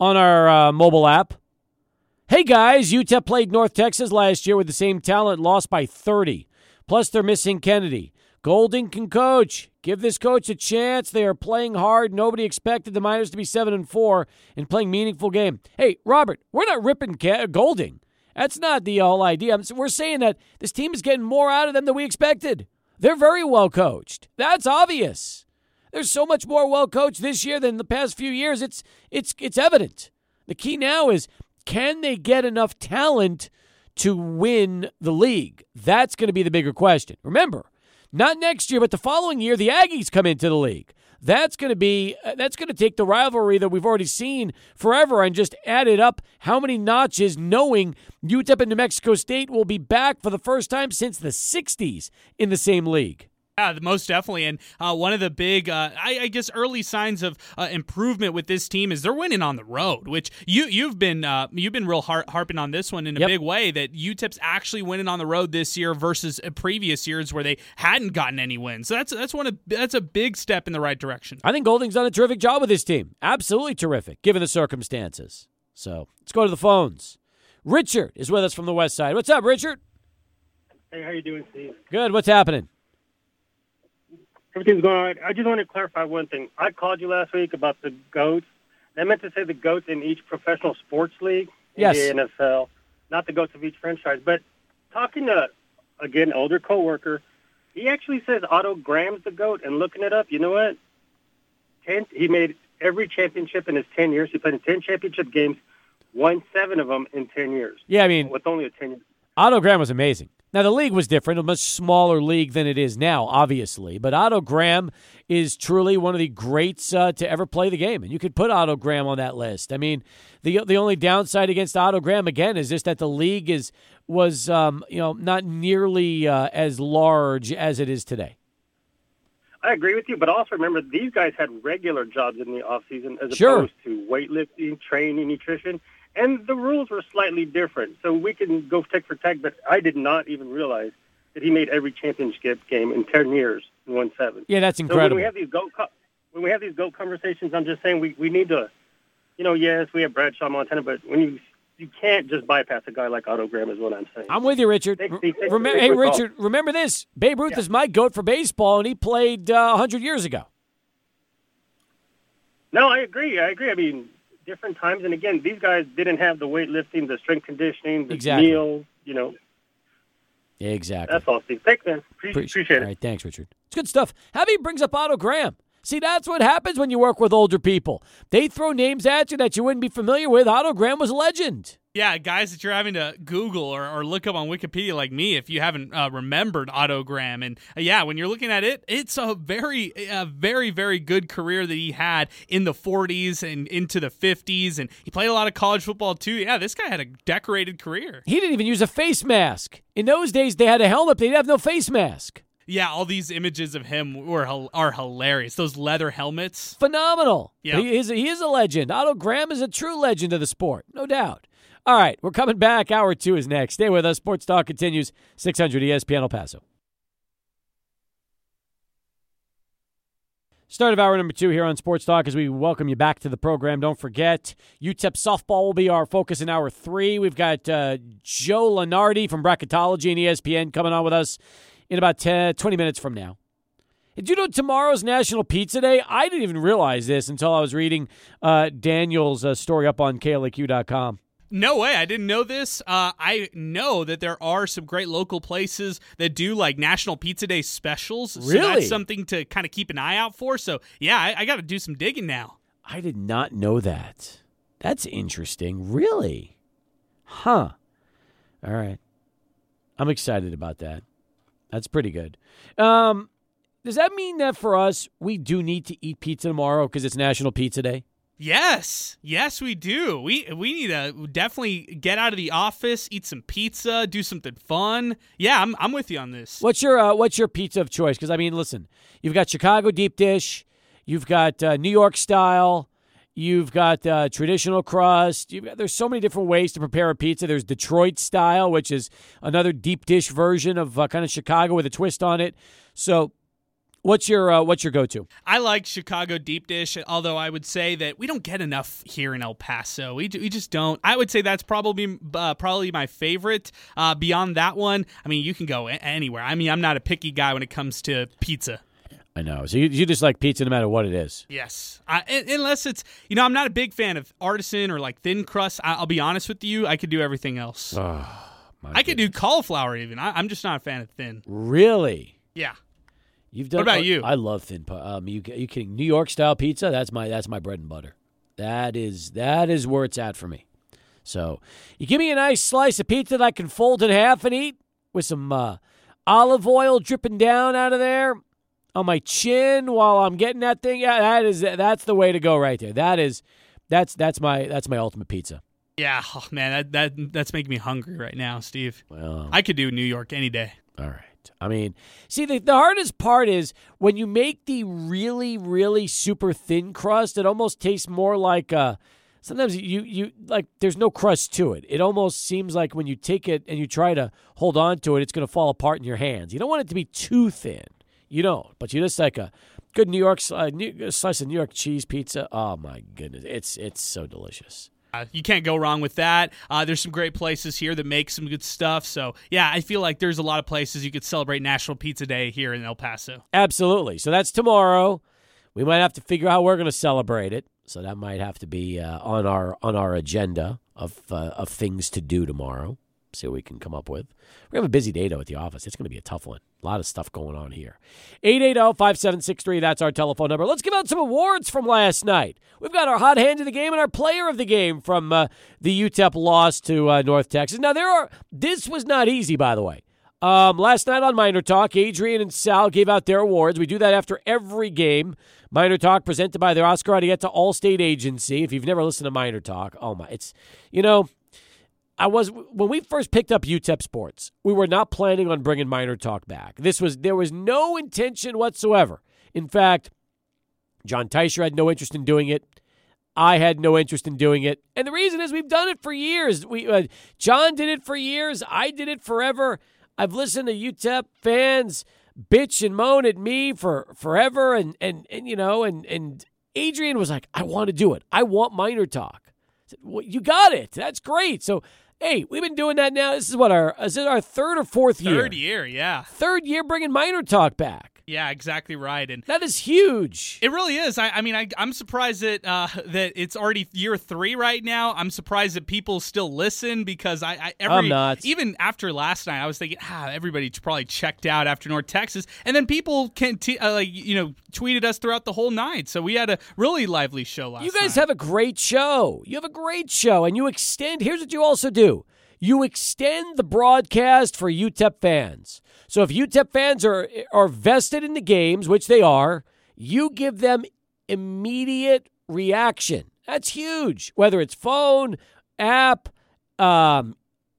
on our uh, mobile app. Hey guys, UTEP played North Texas last year with the same talent, lost by 30. Plus, they're missing Kennedy. Golding can coach. Give this coach a chance. They are playing hard. Nobody expected the Miners to be seven and four and playing meaningful game. Hey, Robert, we're not ripping Golding. That's not the whole idea. We're saying that this team is getting more out of them than we expected. They're very well coached. That's obvious. They're so much more well coached this year than the past few years. It's it's it's evident. The key now is can they get enough talent to win the league? That's going to be the bigger question. Remember, not next year, but the following year, the Aggies come into the league. That's going to be uh, that's going to take the rivalry that we've already seen forever and just add it up how many notches, knowing UTEP and New Mexico State will be back for the first time since the '60s in the same league. Yeah, most definitely. And uh, one of the big, uh, I, I guess, early signs of uh, improvement with this team is they're winning on the road. Which you you've been uh, you've been real har- harping on this one in a Yep. big way that UTEP's actually winning on the road this year versus uh, previous years where they hadn't gotten any wins. So that's that's one of that's a big step in the right direction. I think Golding's done a terrific job with his team. Absolutely terrific, given the circumstances. So let's go to the phones. Richard is with us from the west side. What's up, Richard? Hey, how you doing, Steve? Good. What's happening? Everything's going all right. I just want to clarify one thing. I called you last week about the goats. I meant to say the goats in each professional sports league, Yes. NBA, NFL, not the goats of each franchise. But talking to again older coworker, he actually says Otto Graham's the goat. And looking it up, you know what? Ten. He made every championship in his ten years. He played in ten championship games, won seven of them in ten years Yeah, I mean, with only a ten year. Otto Graham was amazing. Now the league was different, a much smaller league than it is now, obviously. But Otto Graham is truly one of the greats uh, to ever play the game, and you could put Otto Graham on that list. I mean, the the only downside against Otto Graham again is just that the league is was um, you know not nearly uh, as large as it is today. I agree with you, but also remember these guys had regular jobs in the off season as Sure. opposed to weightlifting, training, nutrition, and the rules were slightly different. So we can go tick for tack, but I did not even realize that he made every championship game in ten years and won seven. Yeah, that's So when incredible. we have these goat when we have these goat conversations, I'm just saying we, we need to, you know, yes, we have Bradshaw Montana, but when you you can't just bypass a guy like Otto Graham, is what I'm saying. I'm with you, Richard. Take- take- take hey, quick call. Richard, remember this. Babe Ruth Yeah. is my goat for baseball, and he played uh, 100 years ago. No, I agree. I agree. I mean, different times, and again, these guys didn't have the weightlifting, the strength conditioning, the Exactly. meals. You know, Exactly. that's all, Steve. Thanks, man. Appreciate, Appreciate, appreciate it. right, thanks, Richard. It's good stuff. Javi brings up Otto Graham. See, that's what happens when you work with older people. They throw names at you that you wouldn't be familiar with. Otto Graham was a legend. Yeah, guys that you're having to Google or, or look up on Wikipedia like me if you haven't uh, remembered Otto Graham. And uh, yeah, when you're looking at it, it's a very, a very, very good career that he had in the 40s and into the 50s. And he played a lot of college football too. Yeah, this guy had a decorated career. He didn't even use a face mask. In those days, they had a helmet. They'd have no face mask. Yeah, all these images of him were are hilarious. Those leather helmets. Phenomenal. Yeah. He is, he is a legend. Otto Graham is a true legend of the sport, no doubt. All right, we're coming back. Hour two is next. Stay with us. Sports Talk continues. 600 ESPN El Paso. Start of hour number two here on Sports Talk as we welcome you back to the program. Don't forget, UTEP softball will be our focus in hour three. We've got uh, Joe Lunardi from Bracketology and ESPN coming on with us in about 10, 20 minutes from now. Did you know tomorrow's National Pizza Day? I didn't even realize this until I was reading uh, Daniel's uh, story up on KLAQ.com. No way. I didn't know this. Uh, I know that there are some great local places that do like National Pizza Day specials. So Really? that's something to kind of keep an eye out for. So yeah, I, I got to do some digging now. I did not know that. That's interesting. Really? Huh. All right. I'm excited about that. That's pretty good. Um, does that mean that for us, we do need to eat pizza tomorrow because it's National Pizza Day? Yes, yes, we do. We we need to definitely get out of the office, eat some pizza, do something fun. Yeah, I'm I'm with you on this. What's your uh, What's your pizza of choice? Because I mean, listen, you've got Chicago deep dish, you've got uh, New York style, you've got uh, traditional crust. You've got, there's so many different ways to prepare a pizza. There's Detroit style, which is another deep dish version of uh, kind of Chicago with a twist on it. So, what's your uh, What's your go to? I like Chicago deep dish, although I would say that we don't get enough here in El Paso. We, we just don't. I would say that's probably uh, probably my favorite. Uh, beyond that one, I mean, you can go anywhere. I mean, I'm not a picky guy when it comes to pizza. I know. So you, you just like pizza no matter what it is. Yes, I, unless it's you know I'm not a big fan of artisan or like thin crust. I, I'll be honest with you, I could do everything else. My I could do cauliflower even. I, I'm just not a fan of thin. really. Yeah. You've done. What about you? I love thin. pu- Um, you you kidding? New York style pizza. That's my that's my bread and butter. That is that is where it's at for me. So you give me a nice slice of pizza that I can fold in half and eat with some uh, olive oil dripping down out of there on my chin while I'm getting that thing. Yeah, that is that's the way to go right there. That is that's that's my that's my ultimate pizza. Yeah, oh, man, that, that that's making me hungry right now, Steve. Well, I could do New York any day. All right. I mean, see, the, the hardest part is when you make the really, really super thin crust, it almost tastes more like uh, sometimes you, you like there's no crust to it. It almost seems like when you take it and you try to hold on to it, it's going to fall apart in your hands. You don't want it to be too thin. You don't, but you just like a good New York sli- New, slice of New York cheese pizza. Oh my goodness, it's it's so delicious. Uh, you can't go wrong with that. Uh, there's some great places here that make some good stuff. So yeah, I feel like there's a lot of places you could celebrate National Pizza Day here in El Paso. Absolutely. So that's tomorrow. We might have to figure out how we're going to celebrate it. So that might have to be uh, on our on our agenda of uh, of things to do tomorrow. See what we can come up with. Gonna have a busy day though at the office. It's going to be a tough one. A lot of stuff going on here. 880-5763, that's our telephone number. Let's give out some awards from last night. We've got our hot hand of the game and our player of the game from uh, the UTEP loss to uh, North Texas. Now there are this was not easy by the way. Um, last night on Miner Talk, Adrian and Sal gave out their awards. We do that after every game. Miner Talk presented by the Oscar Arietta Allstate Agency. If you've never listened to Miner Talk, oh my, it's you know, I was when we first picked up UTEP Sports, we were not planning on bringing Miner Talk back. This was there was no intention whatsoever. In fact, John Teicher had no interest in doing it. I had no interest in doing it, and the reason is we've done it for years. We uh, John did it for years. I did it forever. I've listened to UTEP fans bitch and moan at me for forever, and and and you know, and and Adrian was like, "I want to do it. I want Miner Talk." I said, well, you got it. That's great. So hey, we've been doing that now. This is what our is it our third or fourth year? Third year, yeah. Third year bringing Miner Talk back. Yeah, exactly right. And that is huge. It really is. I, I mean, I, am surprised that uh, that it's already year three right now. I'm surprised that people still listen because I, I every I'm not. even after last night, I was thinking, ah, everybody probably checked out after North Texas, and then people can t- uh, like you know tweeted us throughout the whole night. So we had a really lively show last. You guys night. have a great show. You have a great show, and you extend. Here's what you also do you extend the broadcast for UTEP fans. So if UTEP fans are are vested in the games, which they are, you give them immediate reaction. That's huge. Whether it's phone, app, um,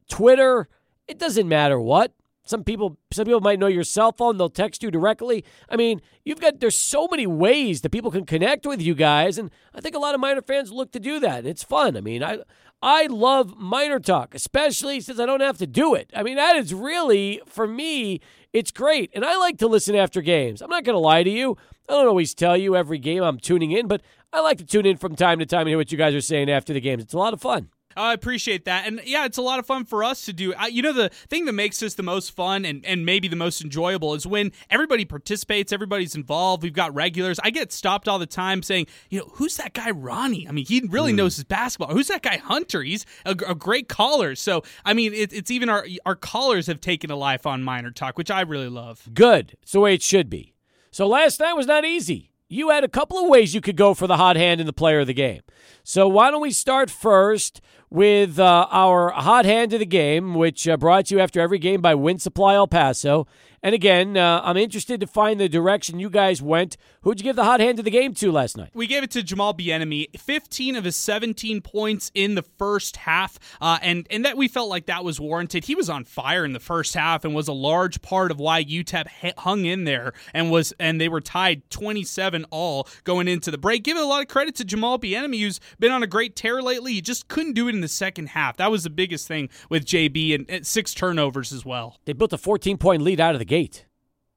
Twitter, it doesn't matter what. Some people some people might know your cell phone, they'll text you directly. I mean, you've got there's so many ways that people can connect with you guys and I think a lot of Miner fans look to do that. It's fun. I mean, I I love Miner Talk, especially since I don't have to do it. I mean, that is really, for me, it's great. And I like to listen after games. I'm not going to lie to you. I don't always tell you every game I'm tuning in, but I like to tune in from time to time and hear what you guys are saying after the games. It's a lot of fun. I appreciate that. And yeah, it's a lot of fun for us to do. you know, the thing that makes this the most fun and, and maybe the most enjoyable is when everybody participates, everybody's involved. We've got regulars. I get stopped all the time saying, you know, who's that guy Ronnie? I mean, he really mm. knows his basketball. Who's that guy Hunter? He's a, a great caller. So, I mean, it, it's even our, our callers have taken a life on Miner Talk, which I really love. Good. It's the way it should be. So last night was not easy you had a couple of ways you could go for the hot hand in the player of the game. So why don't we start first with uh, our hot hand of the game, which uh, brought you after every game by Win Supply El Paso. And again, uh, I'm interested to find the direction you guys went. Who'd you give the hot hand of the game to last night? We gave it to Jamal Bieniemy. 15 of his 17 points in the first half, uh, and and that we felt like that was warranted. He was on fire in the first half and was a large part of why UTEP hung in there and was and they were tied 27 all going into the break. Give it a lot of credit to Jamal Bieniemy, who's been on a great tear lately. He just couldn't do it in the second half. That was the biggest thing with JB and, and six turnovers as well. They built a 14 point lead out of the game gate.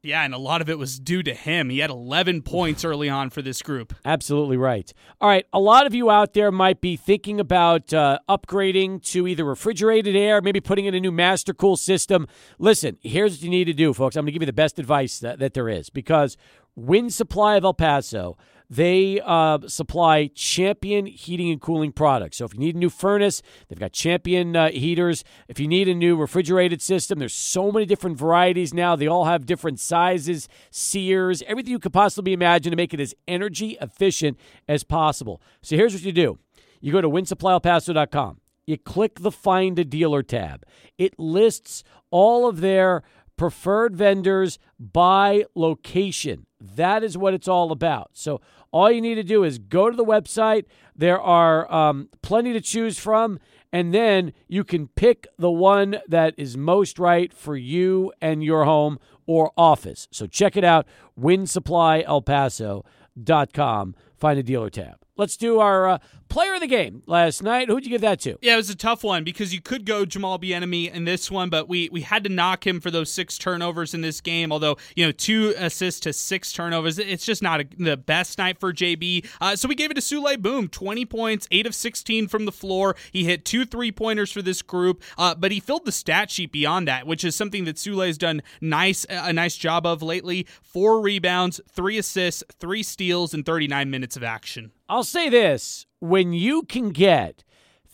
Yeah, and a lot of it was due to him. He had 11 points early on for this group. Absolutely right. All right, a lot of you out there might be thinking about uh, upgrading to either refrigerated air, maybe putting in a new master cool system. Listen, here's what you need to do, folks. I'm going to give you the best advice that, that there is because Win Supply of El Paso they uh, supply champion heating and cooling products. So if you need a new furnace, they've got champion uh, heaters. If you need a new refrigerated system, there's so many different varieties now. They all have different sizes, SEERs, everything you could possibly imagine to make it as energy efficient as possible. So here's what you do you go to winsupplyelpaso.com. You click the Find a Dealer tab. It lists all of their preferred vendors by location. That is what it's all about. So all you need to do is go to the website. There are um, plenty to choose from, and then you can pick the one that is most right for you and your home or office. So check it out, winsupplyelpaso.com. Find a dealer tab. Let's do our uh, player of the game last night. Who'd you give that to? Yeah, it was a tough one because you could go Jamal Bieniemy in this one, but we we had to knock him for those six turnovers in this game. Although you know two assists to six turnovers, it's just not a, the best night for JB. Uh, so we gave it to Souley Boum, twenty points, eight of sixteen from the floor. He hit two three pointers for this group, uh, but he filled the stat sheet beyond that, which is something that Souley has done nice a nice job of lately. Four rebounds, three assists, three steals, and thirty nine minutes of action. I'll say this when you can get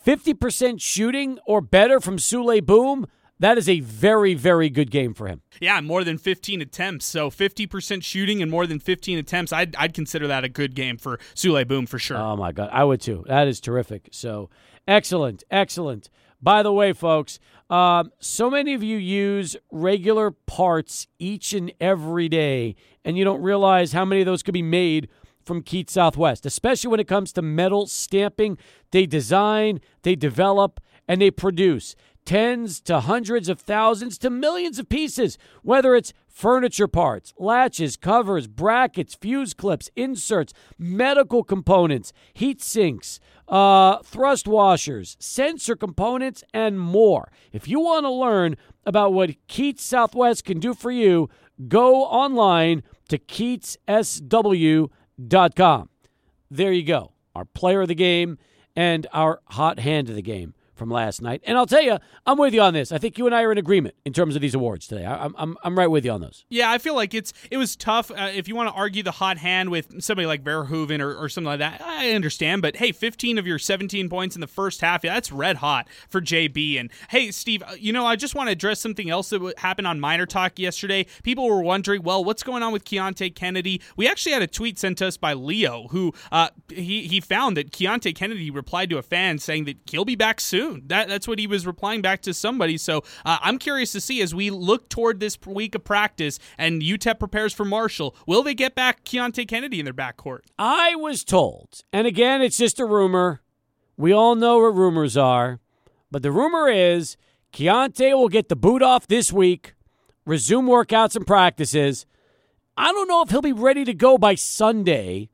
50% shooting or better from Souley Boum, that is a very, very good game for him. Yeah, more than 15 attempts. So 50% shooting and more than 15 attempts. I'd, I'd consider that a good game for Souley Boum for sure. Oh, my God. I would too. That is terrific. So excellent. Excellent. By the way, folks, um, so many of you use regular parts each and every day, and you don't realize how many of those could be made from Keats Southwest, especially when it comes to metal stamping. They design, they develop, and they produce tens to hundreds of thousands to millions of pieces, whether it's furniture parts, latches, covers, brackets, fuse clips, inserts, medical components, heat sinks, uh, thrust washers, sensor components, and more. If you want to learn about what Keats Southwest can do for you, go online to KeatsSW.com. There you go. Our player of the game and our hot hand of the game from last night. And I'll tell you, I'm with you on this. I think you and I are in agreement in terms of these awards today. I, am I'm, I'm right with you on those. Yeah, I feel like it's it was tough. Uh, if you want to argue the hot hand with somebody like Verhoeven or, or something like that, I understand. But hey, 15 of your 17 points in the first half, yeah, that's red hot for JB. And hey, Steve, uh, you know, I just want to address something else that happened on Miner Talk yesterday. People were wondering, well, what's going on with Keonte Kennedy? We actually had a tweet sent to us by Leo, who uh, he he found that Keonte Kennedy replied to a fan saying that he'll be back soon. That that's what he was replying back to somebody. So uh, I'm curious to see as we look toward this week of practice and UTEP prepares for Marshall, will they get back Keonte Kennedy in their backcourt? I was told, and again, it's just a rumor. We all know what rumors are, but the rumor is Keonte will get the boot off this week, resume workouts and practices. I don't know if he'll be ready to go by Sunday,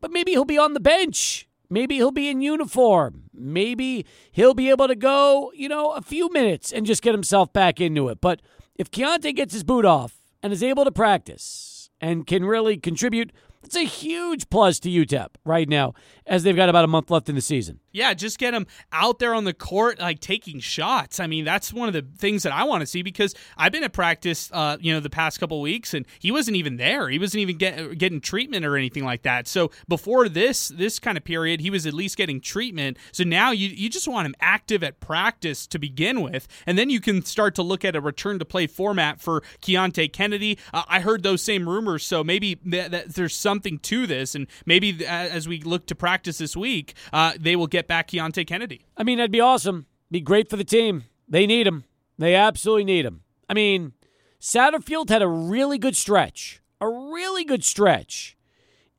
but maybe he'll be on the bench. Maybe he'll be in uniform. Maybe he'll be able to go, you know, a few minutes and just get himself back into it. But if Keonte gets his boot off and is able to practice and can really contribute, it's a huge plus to UTEP right now as they've got about a month left in the season. Yeah, just get him out there on the court, like taking shots. I mean, that's one of the things that I want to see because I've been at practice, uh, you know, the past couple weeks, and he wasn't even there. He wasn't even get, getting treatment or anything like that. So before this this kind of period, he was at least getting treatment. So now you you just want him active at practice to begin with, and then you can start to look at a return to play format for Keonte Kennedy. Uh, I heard those same rumors, so maybe th- th- there's something to this, and maybe as we look to practice this week, uh, they will get back Keonte Kennedy. I mean, that'd be awesome. Be great for the team. They need him. They absolutely need him. I mean, Satterfield had a really good stretch, a really good stretch.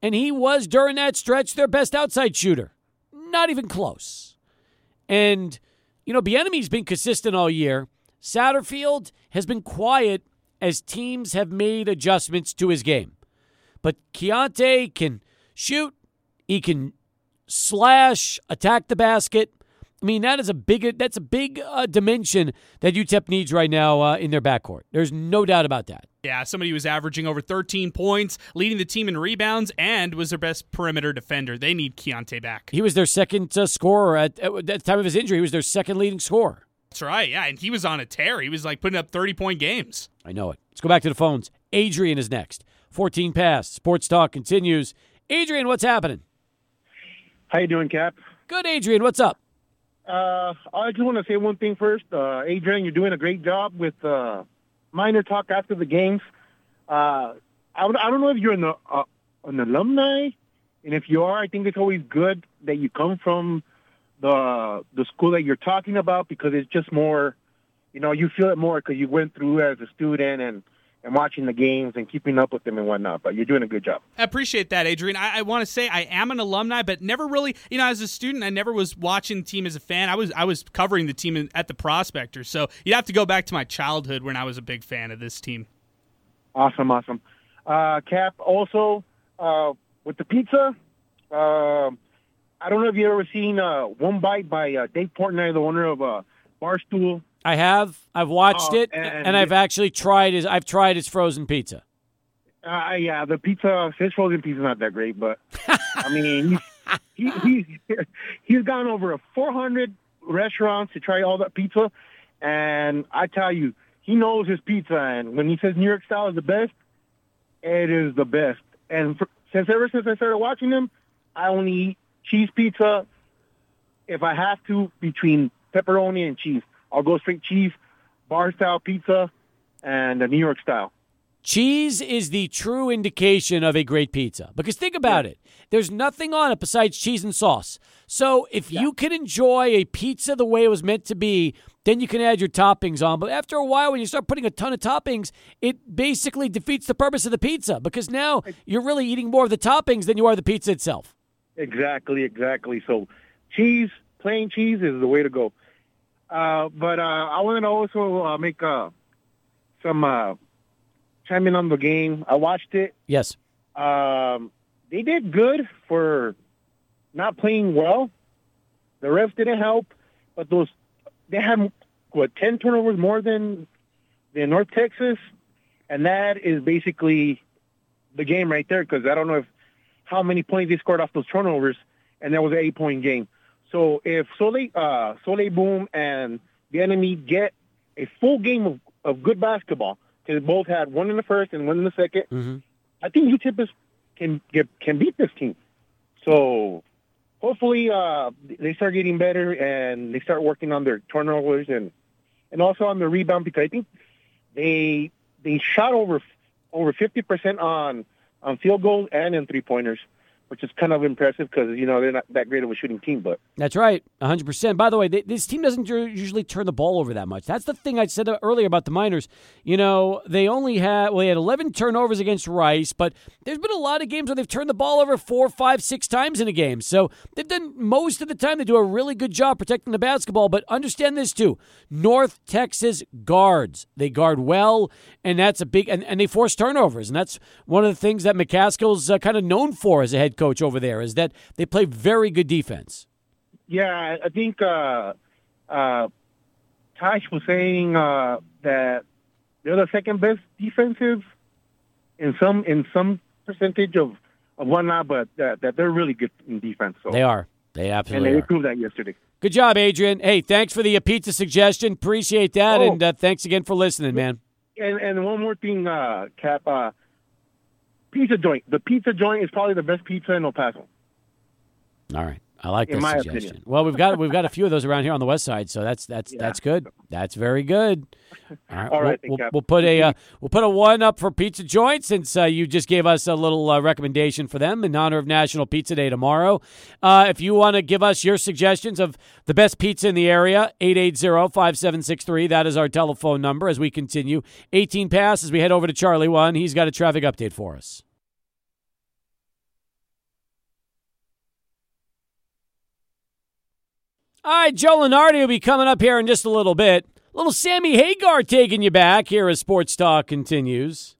And he was, during that stretch, their best outside shooter. Not even close. And, you know, Bieniemy's been consistent all year. Satterfield has been quiet as teams have made adjustments to his game. But Keonte can shoot, he can slash, attack the basket. I mean, that is a big that's a big uh, dimension that UTEP needs right now uh, in their backcourt. There's no doubt about that. Yeah, somebody was averaging over 13 points, leading the team in rebounds, and was their best perimeter defender. They need Keonte back. He was their second uh, scorer at, at the time of his injury. He was their second leading scorer. That's right. Yeah, and he was on a tear. He was like putting up 30 point games. I know it. Let's go back to the phones. Adrian is next. 14 pass. Sports talk continues. Adrian, what's happening? How you doing, Cap? Good, Adrian. What's up? Uh, I just want to say one thing first. Uh, Adrian, you're doing a great job with uh, Miner Talk after the games. Uh, I, I don't know if you're an, uh, an alumni, and if you are, I think it's always good that you come from the the school that you're talking about because it's just more, you know, you feel it more because you went through as a student and and watching the games and keeping up with them and whatnot. But you're doing a good job. I appreciate that, Adrian. I, I want to say I am an alumni, but never really, you know, as a student, I never was watching the team as a fan. I was I was covering the team at the Prospector, so you'd have to go back to my childhood when I was a big fan of this team. Awesome, awesome. Uh, Cap, also uh, with the pizza. Uh, I don't know if you ever seen uh, One Bite by uh, Dave Portnoy, the owner of uh, Barstool I have. I've watched Oh, it, and- and I've actually tried his. I've tried his frozen pizza. Uh, yeah, the pizza, his frozen pizza's not that great, but I mean, he, he, he's he's gone over 400 restaurants to try all that pizza, and I tell you, he knows his pizza. And when he says New York style is the best, it is the best. And for, since ever since I started watching him, I only eat cheese pizza. If I have to, between pepperoni and cheese, I'll go straight cheese, bar style pizza, and the New York style. Cheese is the true indication of a great pizza because think about it. There's nothing on it besides cheese and sauce. So if you can enjoy a pizza the way it was meant to be, then you can add your toppings on. But after a while, when you start putting a ton of toppings, it basically defeats the purpose of the pizza because now you're really eating more of the toppings than you are the pizza itself. Exactly, exactly. So cheese, plain cheese is the way to go. Uh, but uh, I wanted to also uh, make uh, some uh, chime in on the game. I watched it. Yes. Um, they did good for not playing well. The refs didn't help, but those they had what ten turnovers more than than North Texas, and that is basically the game right there. Because I don't know if how many points they scored off those turnovers, and that was an eight point game. So if Souley, uh, Souley Boum and Bieniemy get a full game of, of good basketball, because both had one in the first and one in the 2nd Mm-hmm. I think UTEP is, can get can beat this team. So hopefully uh, they start getting better and they start working on their turnovers and and also on the rebound because I think they they shot over over fifty percent on on field goals and in three pointers, which is kind of impressive because you know they're not that great of a shooting team, but. That's right, 100%. By the way, they, this team doesn't usually turn the ball over that much. That's the thing I said earlier about the Miners. You know, they only had, well, they had 11 turnovers against Rice, but there's been a lot of games where they've turned the ball over four, five, six times in a game. So they've done, most of the time, they do a really good job protecting the basketball. But understand this, too North Texas guards. They guard well, and that's a big, and, and they force turnovers. And that's one of the things that McCasland's uh, kind of known for as a head coach over there, is that they play very good defense. Yeah, I think uh, uh, Tash was saying uh, that they're the second best defensive in some in some percentage of, of whatnot, but that, that they're really good in defense. So They are. They absolutely and they proved that yesterday. Good job, Adrian. Hey, thanks for the uh, pizza suggestion. Appreciate that, Oh. and uh, thanks again for listening, man. And and one more thing, uh, Cap, uh, pizza joint. The pizza joint is probably the best pizza in El Paso. All right, I like that suggestion. opinion. Well, we've got we've got a few of those around here on the west side, so that's that's Yeah. that's good. That's very good. All right, All right, we'll, we'll, we'll put a uh, we'll put a one up for Pizza Joint since uh, you just gave us a little uh, recommendation for them in honor of National Pizza Day tomorrow. Uh, if you want to give us your suggestions of the best pizza in the area, 880-5763. That is our telephone number as we continue. 18 pass as we head over to Charlie One. He's got a traffic update for us. All right, Joe Lunardi will be coming up here in just a little bit. Little Sammy Hagar taking you back here as Sports Talk continues.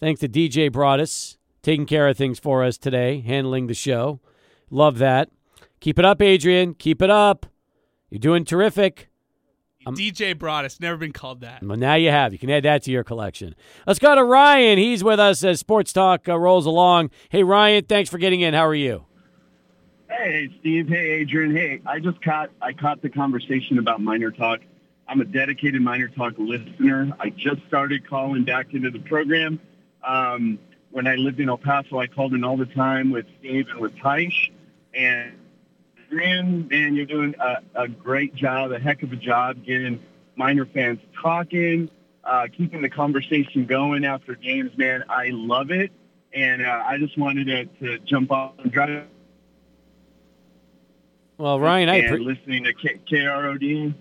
Thanks to DJ Broadus taking care of things for us today, handling the show. Love that. Keep it up, Adrian. Keep it up. You're doing terrific. I'm, DJ Broadus, never been called that. Well, now you have. You can add that to your collection. Let's go to Ryan. He's with us as Sports Talk uh, rolls along. Hey, Ryan, thanks for getting in. How are you? Hey, Steve. Hey, Adrian. Hey, I just caught I caught the conversation about Miner talk. I'm a dedicated Miner talk listener. I just started calling back into the program. Um, when I lived in El Paso, I called in all the time with Steve and with Taish. And Adrian, man, you're doing a, a great job, a heck of a job getting Miner fans talking, uh, keeping the conversation going after games, man. I love it. And uh, I just wanted to, to jump off and drive Well, Ryan, I appre- listening to K- KROD.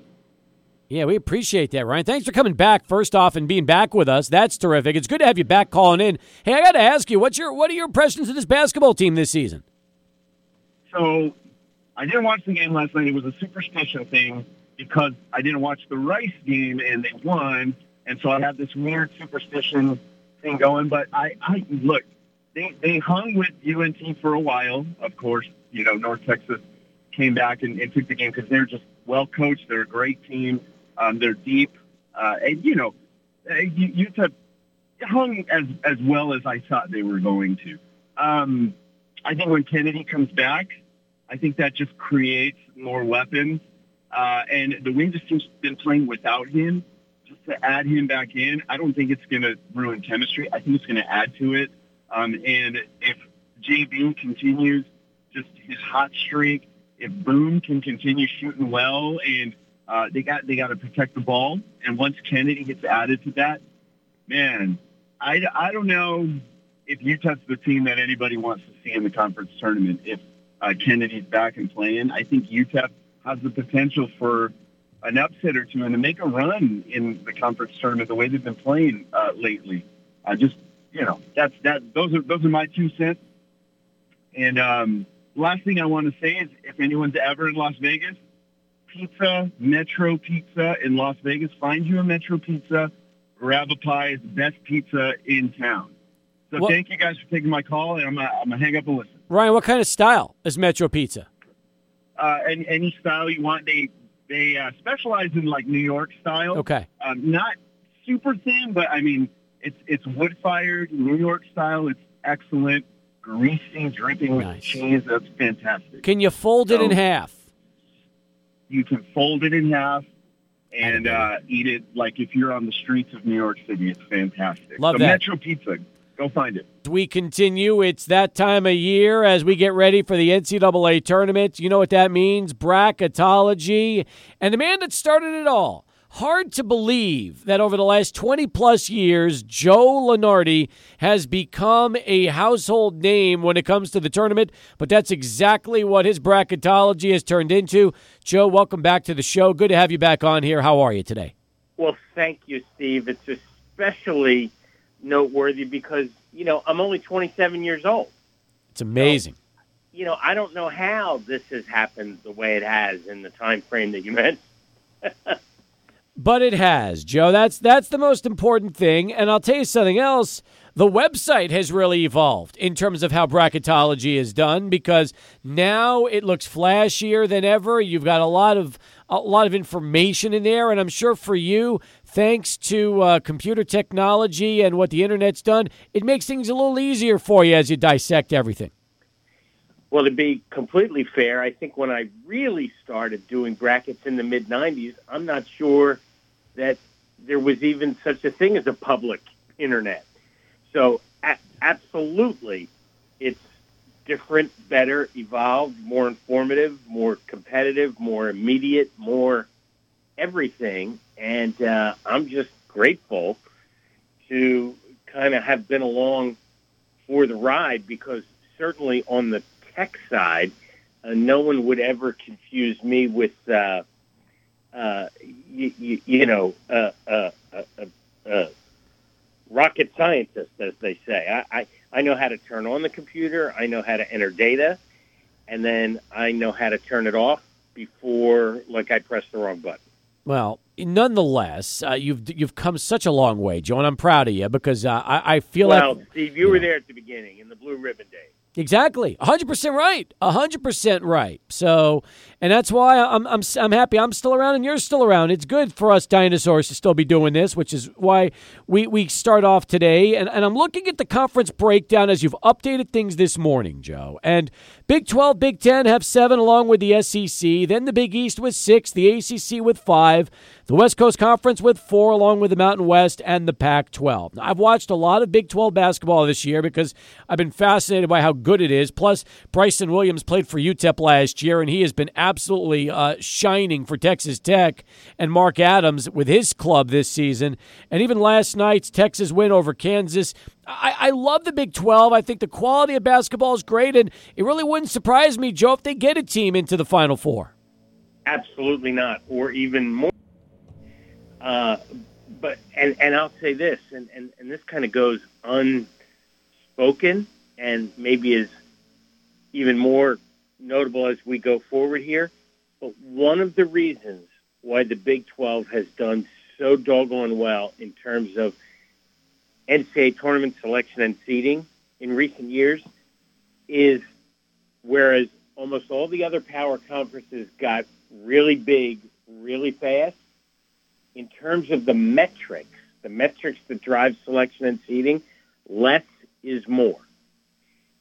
Yeah, we appreciate that, Ryan. Thanks for coming back first off and being back with us. That's terrific. It's good to have you back calling in. Hey, I got to ask you, what's your what are your impressions of this basketball team this season? So I didn't watch the game last night. It was a superstition thing because I didn't watch the Rice game and they won, and so I have this weird superstition thing going. But I, I look, they they hung with UNT for a while. Of course, you know North Texas came back and, and took the game because they're just well coached. They're a great team. Um, they're deep, uh, and you know, uh, U- UTEP hung as as well as I thought they were going to. Um, I think when Kennedy comes back, I think that just creates more weapons. Uh, and the Wings just team's been playing without him. Just to add him back in, I don't think it's going to ruin chemistry. I think it's going to add to it. Um, and if JB continues just his hot streak, if Boum can continue shooting well, and uh, they got they got to protect the ball. And once Kennedy gets added to that, man, I, I don't know if UTEP's the team that anybody wants to see in the conference tournament. If uh, Kennedy's back and playing, I think UTEP has the potential for an upset or two and to make a run in the conference tournament the way they've been playing uh, lately. I just, you know, that's that. Those are those are my two cents. And um, last thing I want to say is, if anyone's ever in Las Vegas, pizza, Metro Pizza in Las Vegas, find you a Metro Pizza grab a pie. is the best pizza in town. So Well- thank you guys for taking my call, and I'm gonna, I'm gonna hang up and listen. Ryan, what kind of style is Metro Pizza? Uh, and any style you want, they they uh, specialize in like New York style. Okay. Um, not super thin, but I mean it's it's wood fired New York style. It's excellent, greasy, dripping with Nice. cheese. That's fantastic. Can you fold it in half? You can fold it in half and uh, eat it like if you're on the streets of New York City. It's fantastic. Love so that. Metro Pizza, go find it. As we continue, it's that time of year as we get ready for the NCAA tournament. You know what that means? Bracketology. And the man that started it all. Hard to believe that over the last 20 plus years, Joe Lunardi has become a household name when it comes to the tournament, but that's exactly what his bracketology has turned into. Joe, welcome back to the show. Good to have you back on here. How are you today? Well, thank you, Steve. It's especially noteworthy because, you know, I'm only 27 years old. It's amazing. You know, I don't know how this has happened the way it has in the time frame that you meant. But it has, Joe. That's that's the most important thing. And I'll tell you something else. The website has really evolved in terms of how bracketology is done because now it looks flashier than ever. You've got a lot of a lot of information in there, and I'm sure for you, thanks to uh, computer technology and what the internet's done, it makes things a little easier for you as you dissect everything. Well, to be completely fair, I think when I really started doing brackets in the mid 90s, I'm not sure that there was even such a thing as a public internet. So, a- absolutely, it's different, better, evolved, more informative, more competitive, more immediate, more everything. And uh, I'm just grateful to kind of have been along for the ride because certainly on the tech side, uh, no one would ever confuse me with, uh, uh, you, you, you know, uh, uh, uh, rocket scientist, as they say. I, I, I know how to turn on the computer. I know how to enter data, and then I know how to turn it off before, like, I press the wrong button. Well, nonetheless, uh, you've you've come such a long way, Joe, and I'm proud of you because uh, I, I feel well, like Steve, you were there at the beginning in the blue ribbon days. Exactly, hundred percent right, hundred percent right. So, and that's why I'm I'm I'm happy I'm still around and you're still around. It's good for us dinosaurs to still be doing this, which is why we we start off today. And and I'm looking at the conference breakdown as you've updated things this morning, Joe. And Big Twelve, Big Ten have seven along with the SEC. Then the Big East with six, the ACC with five, the West Coast Conference with four, along with the Mountain West and the Pac-12. I've watched a lot of Big 12 basketball this year because I've been fascinated by how good it is. Plus, Bryson Williams played for UTEP last year, and he has been absolutely uh, shining for Texas Tech. And Mark Adams with his club this season, and even last night's Texas win over Kansas. I, I love the Big 12. I think the quality of basketball is great, and it really wouldn't surprise me, Joe, if they get a team into the Final Four. Absolutely not, or even more. Uh, but and and I'll say this, and and, and this kind of goes unspoken, and maybe is even more notable as we go forward here. But one of the reasons why the Big 12 has done so doggone well in terms of NCAA tournament selection and seeding in recent years is whereas almost all the other power conferences got really big really fast, in terms of the metrics, the metrics that drive selection and seeding, less is more.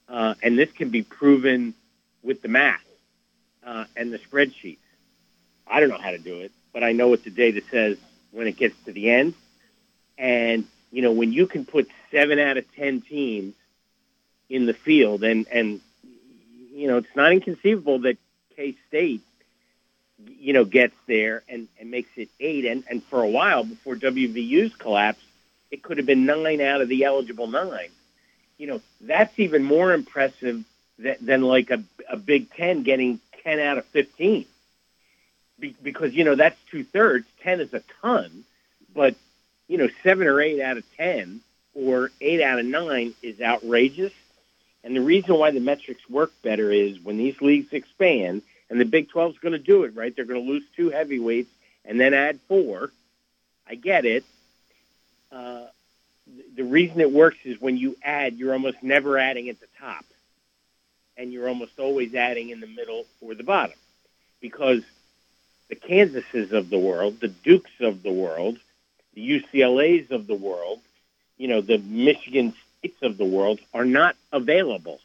Uh, and this can be proven with the math uh, and the spreadsheets. I don't know how to do it, but I know what the data says when it gets to the end. And, you know, when you can put seven out of 10 teams in the field, and, and you know, it's not inconceivable that K State, you know, gets there and, and makes it eight. And, and for a while before WVU's collapse, it could have been nine out of the eligible nine. You know, that's even more impressive than, like a, a Big Ten getting 10 out of 15. Be, because, you know, that's two thirds. 10 is a ton. But, you know, seven or eight out of 10 or eight out of nine is outrageous. And the reason why the metrics work better is when these leagues expand, and the Big 12 is going to do it, right? They're going to lose two heavyweights and then add four. I get it. uh, the reason it works is when you add, you're almost never adding at the top, and you're almost always adding in the middle or the bottom, because the Kansases of the world, the Dukes of the world, the UCLA's of the world, you know, the Michigan States of the world are not available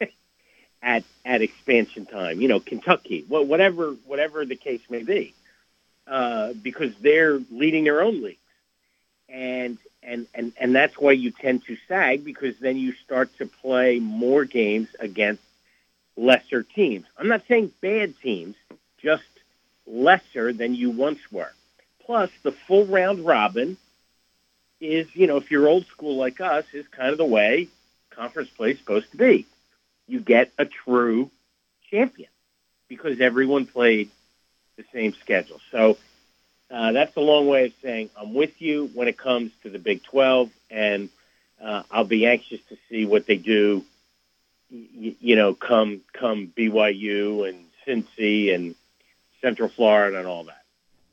at at expansion time. You know, Kentucky, whatever whatever the case may be, uh, because they're leading their own leagues, and and and and that's why you tend to sag because then you start to play more games against lesser teams. I'm not saying bad teams, just lesser than you once were. Plus, the full round robin is, you know, if you're old school like us, is kind of the way conference play is supposed to be. You get a true champion because everyone played the same schedule. So uh, that's a long way of saying I'm with you when it comes to the Big 12, and uh, I'll be anxious to see what they do. Y- you know, come come BYU and Cincy and Central Florida and all that.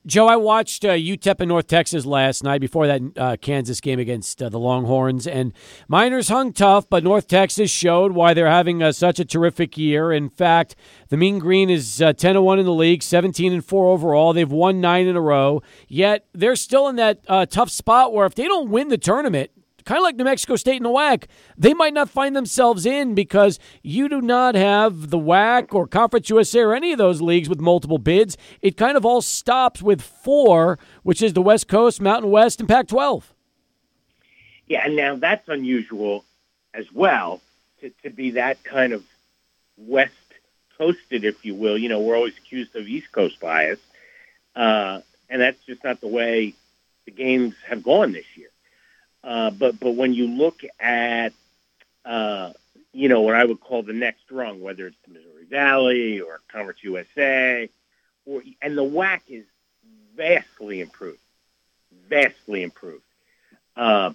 Joe, I watched uh, UTEP in North Texas last night before that uh, Kansas game against uh, the Longhorns, and Miners hung tough, but North Texas showed why they're having uh, such a terrific year. In fact, the Mean Green is uh, 10 1 in the league, 17 and 4 overall. They've won nine in a row, yet they're still in that uh, tough spot where if they don't win the tournament, kind of like New Mexico State and the WAC, they might not find themselves in because you do not have the WAC or Conference USA or any of those leagues with multiple bids. It kind of all stops with four, which is the West Coast, Mountain West, and Pac 12. Yeah, and now that's unusual as well to, to be that kind of West coasted, if you will. You know, we're always accused of East Coast bias. Uh, and that's just not the way the games have gone this year. Uh, but but when you look at uh, you know what I would call the next rung, whether it's the Missouri Valley or Conference USA, or and the WAC is vastly improved, vastly improved. Uh,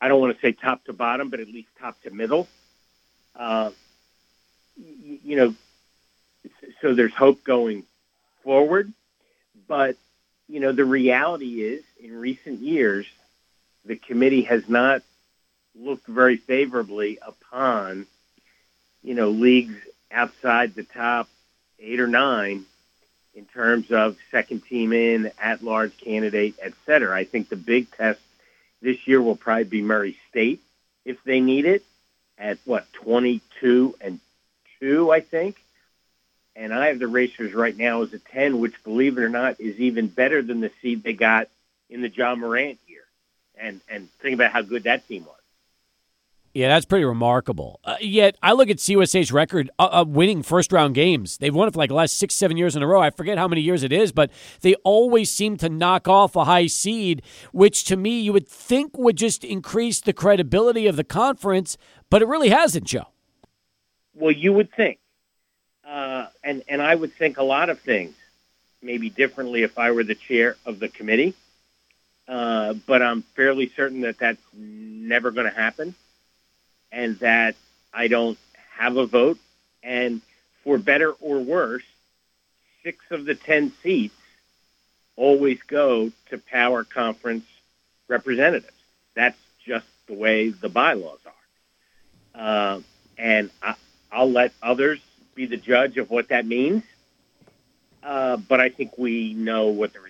I don't want to say top to bottom, but at least top to middle. Uh, you know, so there's hope going forward, but you know the reality is in recent years the committee has not looked very favorably upon, you know, leagues outside the top eight or nine in terms of second team in, at large candidate, et cetera. I think the big test this year will probably be Murray State if they need it at what, 22 and 2, I think. And I have the Racers right now as a 10, which, believe it or not, is even better than the seed they got in the Ja Morant and and think about how good that team was. Yeah, that's pretty remarkable. Uh, yet I look at CUSA's record uh, uh, winning first round games. They've won it for like the last six, seven years in a row. I forget how many years it is, but they always seem to knock off a high seed, which to me you would think would just increase the credibility of the conference, but it really hasn't, Joe. Well, you would think, uh, and and I would think a lot of things, maybe differently if I were the chair of the committee. Uh, but I'm fairly certain that that's never going to happen, and that I don't have a vote. And for better or worse, six of the ten seats always go to power conference representatives. That's just the way the bylaws are. Uh, and I, will let others be the judge of what that means. Uh, but I think we know what the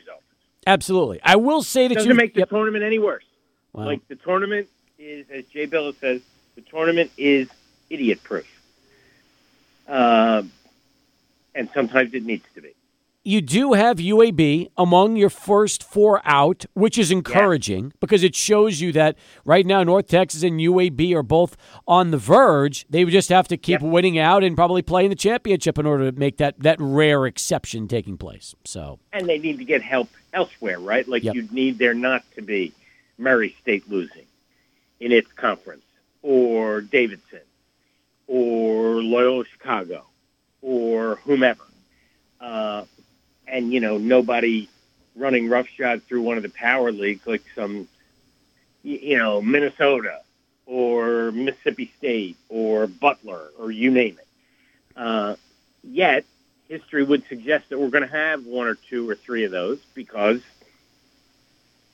Absolutely. I will say that you doesn't you make the yep. tournament any worse. Wow. Like the tournament is, as Jay Bilas says, the tournament is idiot proof. Uh, and sometimes it needs to be you do have UAB among your first four out, which is encouraging yeah. because it shows you that right now North Texas and UAB are both on the verge. They would just have to keep yep. winning out and probably play in the championship in order to make that that rare exception taking place. So and they need to get help elsewhere, right? Like yep. you need there not to be Murray State losing in its conference, or Davidson, or Loyola Chicago, or whomever. Uh, and you know nobody running roughshod through one of the power leagues like some you know Minnesota or Mississippi State or Butler or you name it. Uh, yet history would suggest that we're going to have one or two or three of those because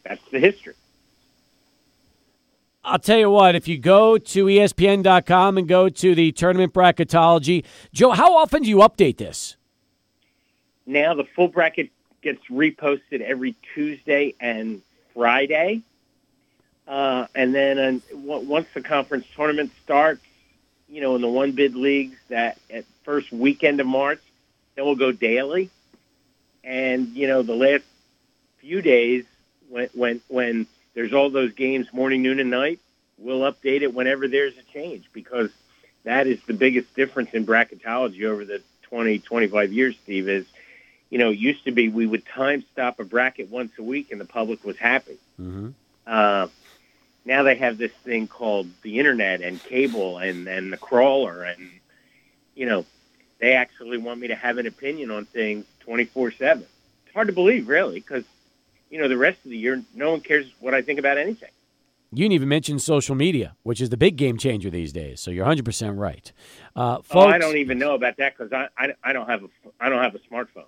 that's the history. I'll tell you what, if you go to ESPN.com and go to the tournament bracketology, Joe, how often do you update this? Now the full bracket gets reposted every Tuesday and Friday. Uh, and then uh, once the conference tournament starts, you know, in the one bid leagues that at first weekend of March, then we'll go daily. And, you know, the last few days when, when, when there's all those games morning, noon, and night, we'll update it whenever there's a change because that is the biggest difference in bracketology over the 20, 25 years, Steve, is, you know, it used to be we would time stop a bracket once a week and the public was happy. Mm-hmm. Uh, now they have this thing called the internet and cable and, and the crawler and, you know, they actually want me to have an opinion on things 24 7. It's hard to believe, really, because, you know, the rest of the year, no one cares what I think about anything. You didn't even mention social media, which is the big game changer these days. So you're 100% right. Uh, folks, Oh, I don't even know about that because I, I, I don't have a I don't have a smartphone.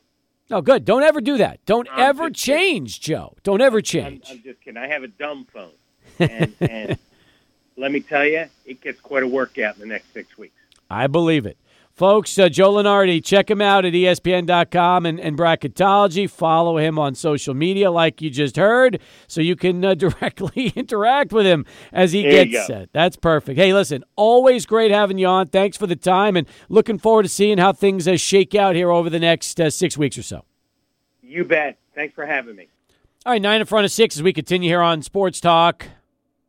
No, good. Don't ever do that. Don't I'm ever kidding. change, Joe. Don't ever I'm, change. I'm just kidding. I have a dumb phone, and, and let me tell you, it gets quite a workout in the next six weeks. I believe it. Folks, uh, Joe Lunardi, check him out at ESPN.com and, and Bracketology. Follow him on social media, like you just heard, so you can uh, directly interact with him as he There gets set. That's perfect. Hey, listen, always great having you on. Thanks for the time, and looking forward to seeing how things uh, shake out here over the next uh, six weeks or so. You bet. Thanks for having me. All right, nine in front of six as we continue here on Sports Talk.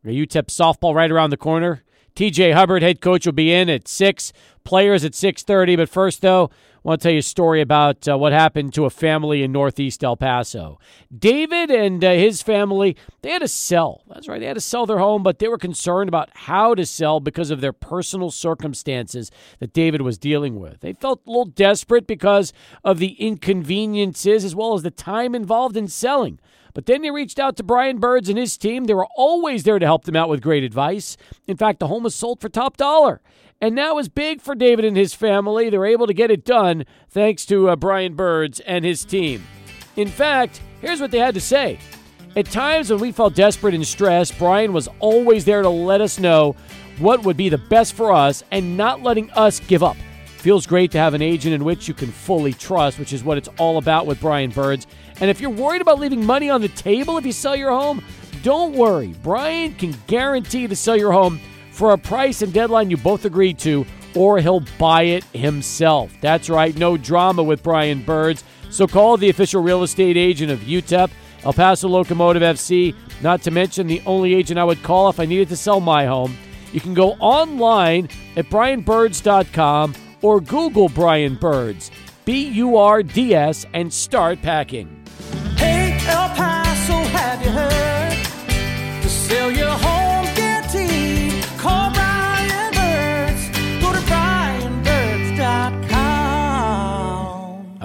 UTEP softball right around the corner. TJ Hubbard, head coach, will be in at six. Players at six thirty. But first, though, I want to tell you a story about uh, what happened to a family in Northeast El Paso. David and uh, his family they had to sell. That's right, they had to sell their home, but they were concerned about how to sell because of their personal circumstances that David was dealing with. They felt a little desperate because of the inconveniences as well as the time involved in selling. But then they reached out to Brian Burds and his team. They were always there to help them out with great advice. In fact, the home was sold for top dollar. And that was big for David and his family. They were able to get it done thanks to uh, Brian Burds and his team. In fact, here's what they had to say. At times when we felt desperate and stressed, Brian was always there to let us know what would be the best for us and not letting us give up. Feels great to have an agent in which you can fully trust, which is what it's all about with Brian Burds. And if you're worried about leaving money on the table if you sell your home, don't worry. Brian can guarantee to sell your home for a price and deadline you both agreed to, or he'll buy it himself. That's right, no drama with Brian Burds. So call the official real estate agent of UTEP, El Paso Locomotive FC, not to mention the only agent I would call if I needed to sell my home. You can go online at brianburds.com or Google Brian Burds, B U R D S, and start packing.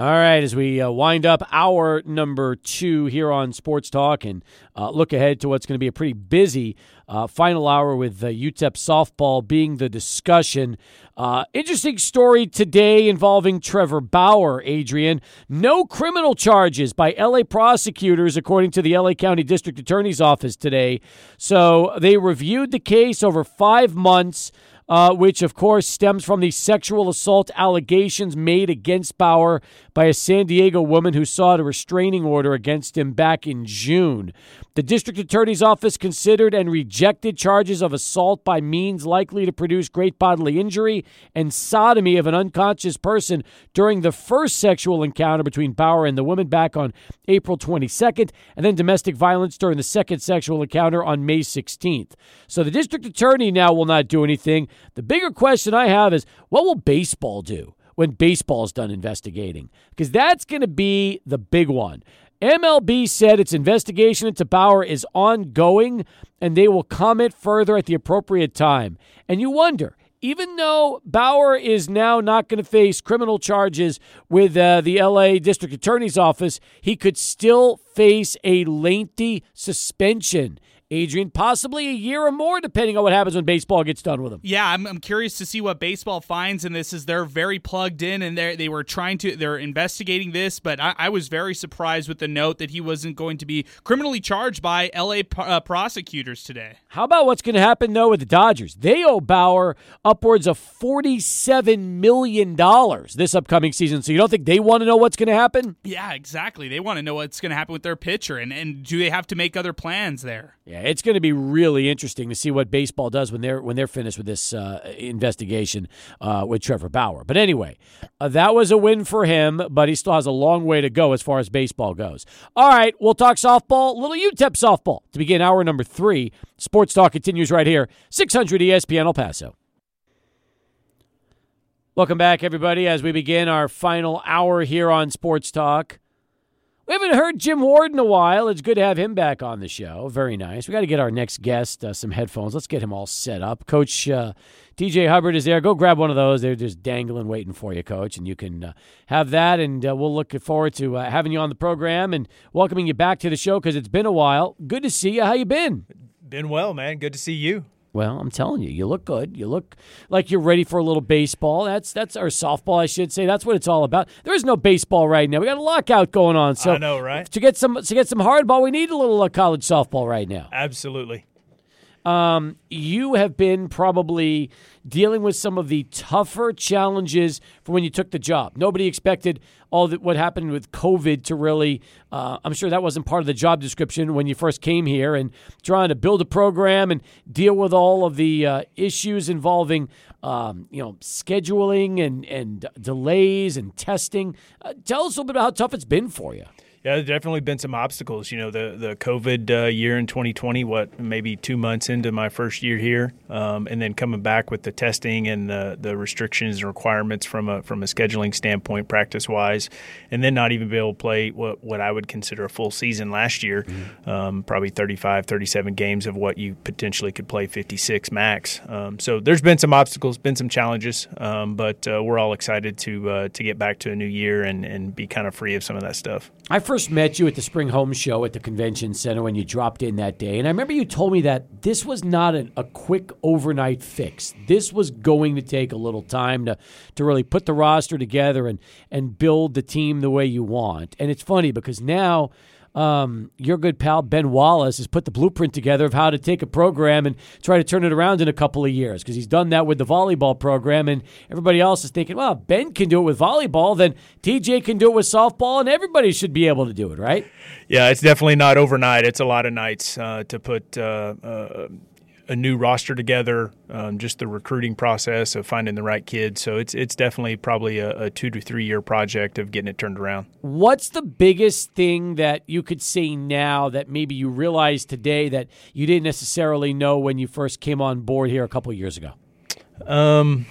All right, as we uh, wind up hour number two here on Sports Talk and uh, look ahead to what's going to be a pretty busy uh, final hour with uh, UTEP softball being the discussion. Uh, interesting story today involving Trevor Bauer, Adrian. No criminal charges by LA prosecutors, according to the LA County District Attorney's Office today. So they reviewed the case over five months uh, which of course stems from the sexual assault allegations made against Bauer by a San Diego woman who sought a restraining order against him back in June. The district attorney's office considered and rejected charges of assault by means likely to produce great bodily injury and sodomy of an unconscious person during the first sexual encounter between Bauer and the woman back on April 22nd, and then domestic violence during the second sexual encounter on May 16th. So the district attorney now will not do anything. The bigger question I have is what will baseball do when baseball's done investigating? Because that's going to be the big one. MLB said its investigation into Bauer is ongoing and they will comment further at the appropriate time. And you wonder, even though Bauer is now not going to face criminal charges with uh, the LA District Attorney's Office, he could still face a lengthy suspension Adrian, possibly a year or more, depending on what happens when baseball gets done with him. Yeah, I'm, I'm curious to see what baseball finds in this. Is they're very plugged in and they they were trying to they're investigating this, but I, I, was very surprised with the note that he wasn't going to be criminally charged by L.A. Uh, prosecutors today. How about what's going to happen though with the Dodgers? They owe Bauer upwards of forty-seven million dollars this upcoming season. So you don't think they want to know what's going to happen? Yeah, exactly. They want to know what's going to happen with their pitcher, and and do they have to make other plans there? Yeah, it's going to be really interesting to see what baseball does when they're when they're finished with this uh, investigation uh, with Trevor Bauer. But anyway, uh, that was a win for him, but he still has a long way to go as far as baseball goes. All right, we'll talk softball, little UTEP softball to begin hour number three. Sports Talk continues right here, 600 ESPN El Paso. Welcome back, everybody, as we begin our final hour here on Sports Talk. We haven't heard Jim Ward in a while. It's good to have him back on the show. Very nice. We got to get our next guest uh, some headphones. Let's get him all set up. Coach uh, TJ Hubbard is there. Go grab one of those. They're just dangling, waiting for you, Coach, and you can uh, have that. And uh, we'll look forward to uh, having you on the program and welcoming you back to the show because it's been a while. Good to see you. How you been? Been well, man. Good to see you. Well, I'm telling you, you look good. You look like you're ready for a little baseball. That's that's our softball, I should say. That's what it's all about. There is no baseball right now. We got a lockout going on. So I know, right? To get some to get some hardball, we need a little uh, college softball right now. Absolutely. Um, you have been probably dealing with some of the tougher challenges from when you took the job. Nobody expected all that what happened with COVID to really. Uh, I'm sure that wasn't part of the job description when you first came here, and trying to build a program and deal with all of the uh, issues involving, um, you know, scheduling and and delays and testing. Uh, tell us a little bit about how tough it's been for you. Yeah, there's definitely been some obstacles. You know, the the COVID uh, year in 2020, what maybe two months into my first year here, um, and then coming back with the testing and the, the restrictions and requirements from a from a scheduling standpoint, practice wise, and then not even be able to play what what I would consider a full season last year, mm-hmm. um, probably 35, 37 games of what you potentially could play 56 max. Um, so there's been some obstacles, been some challenges, um, but uh, we're all excited to uh, to get back to a new year and and be kind of free of some of that stuff. I first met you at the Spring Home Show at the convention center when you dropped in that day. And I remember you told me that this was not an, a quick overnight fix. This was going to take a little time to, to really put the roster together and, and build the team the way you want. And it's funny because now – um, your good pal Ben Wallace has put the blueprint together of how to take a program and try to turn it around in a couple of years because he's done that with the volleyball program, and everybody else is thinking, well, Ben can do it with volleyball, then TJ can do it with softball, and everybody should be able to do it, right? Yeah, it's definitely not overnight. It's a lot of nights uh, to put. Uh, uh, a new roster together, um, just the recruiting process of finding the right kids. So it's it's definitely probably a, a, two to three year project of getting it turned around. What's the biggest thing that you could say now that maybe you realize today that you didn't necessarily know when you first came on board here a couple years ago? Um,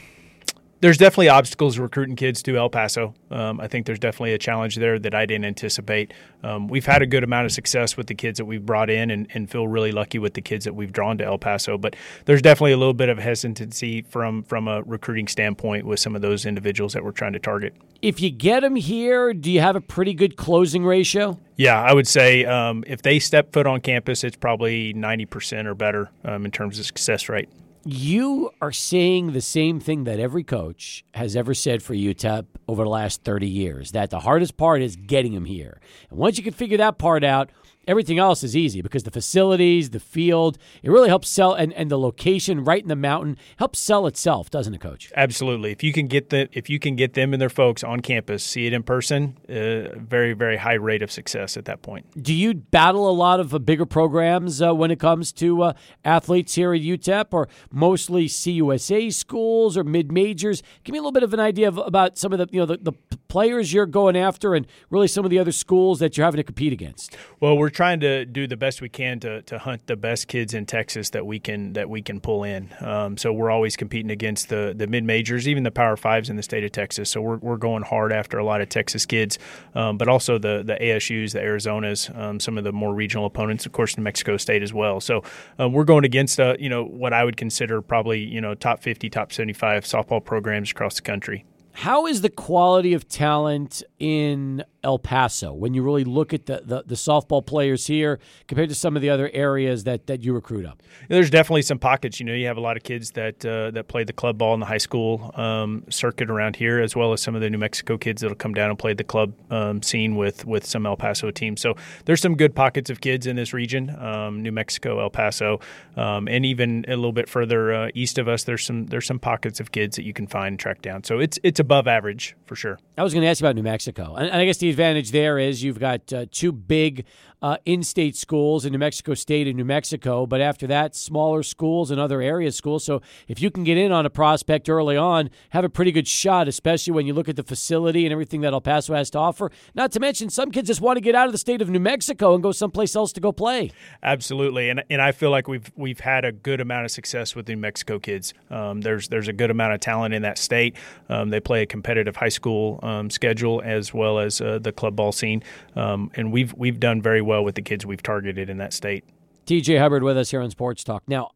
there's definitely obstacles recruiting kids to El Paso. Um, I think there's definitely a challenge there that I didn't anticipate. Um, we've had a good amount of success with the kids that we've brought in and, and, feel really lucky with the kids that we've drawn to El Paso. But there's definitely a little bit of hesitancy from from a recruiting standpoint with some of those individuals that we're trying to target. If you get them here, do you have a pretty good closing ratio? Yeah, I would say um, if they step foot on campus, it's probably 90% or better um, in terms of success rate you are saying the same thing that every coach has ever said for UTEP over the last 30 years that the hardest part is getting them here. And once you can figure that part out, Everything else is easy because the facilities, the field, it really helps sell, and, and the location right in the mountain helps sell itself, doesn't it, Coach? Absolutely. If you can get the if you can get them and their folks on campus, see it in person, uh, very very high rate of success at that point. Do you battle a lot of uh, bigger programs uh, when it comes to uh, athletes here at UTEP, or mostly CUSA schools or mid majors? Give me a little bit of an idea of, about some of the you know the, the players you're going after, and really some of the other schools that you're having to compete against. Well, we're trying to do the best we can to, to hunt the best kids in Texas that we can that we can pull in. Um, so we're always competing against the the mid majors, even the Power Fives in the state of Texas. So we're, we're going hard after a lot of Texas kids, um, but also the the ASU's, the Arizonas, um, some of the more regional opponents, of course, New Mexico State as well. So um, we're going against uh, you know what I would consider probably you know top 50, top 75 softball programs across the country. How is the quality of talent in El Paso when you really look at the, the, the softball players here compared to some of the other areas that, that you recruit up? There's definitely some pockets. You know, you have a lot of kids that uh, that play the club ball in the high school um, circuit around here, as well as some of the New Mexico kids that'll come down and play the club um, scene with with some El Paso teams. So there's some good pockets of kids in this region, um, New Mexico, El Paso, um, and even a little bit further uh, east of us. There's some there's some pockets of kids that you can find and track down. So it's it's above average for sure. I was going to ask you about New Mexico, and, and I guess the advantage there is you've got uh, two big uh, in-state schools in New Mexico State and New Mexico, but after that, smaller schools and other area schools. So if you can get in on a prospect early on, have a pretty good shot, especially when you look at the facility and everything that El Paso has to offer. Not to mention, some kids just want to get out of the state of New Mexico and go someplace else to go play. Absolutely, and and I feel like we've we've had a good amount of success with New Mexico kids. Um, there's there's a good amount of talent in that state. Um, they play a competitive high school um, schedule as well as uh, the club ball scene, um, and we've we've done very well with the kids we've targeted in that state. TJ Hubbard with us here on Sports Talk. Now,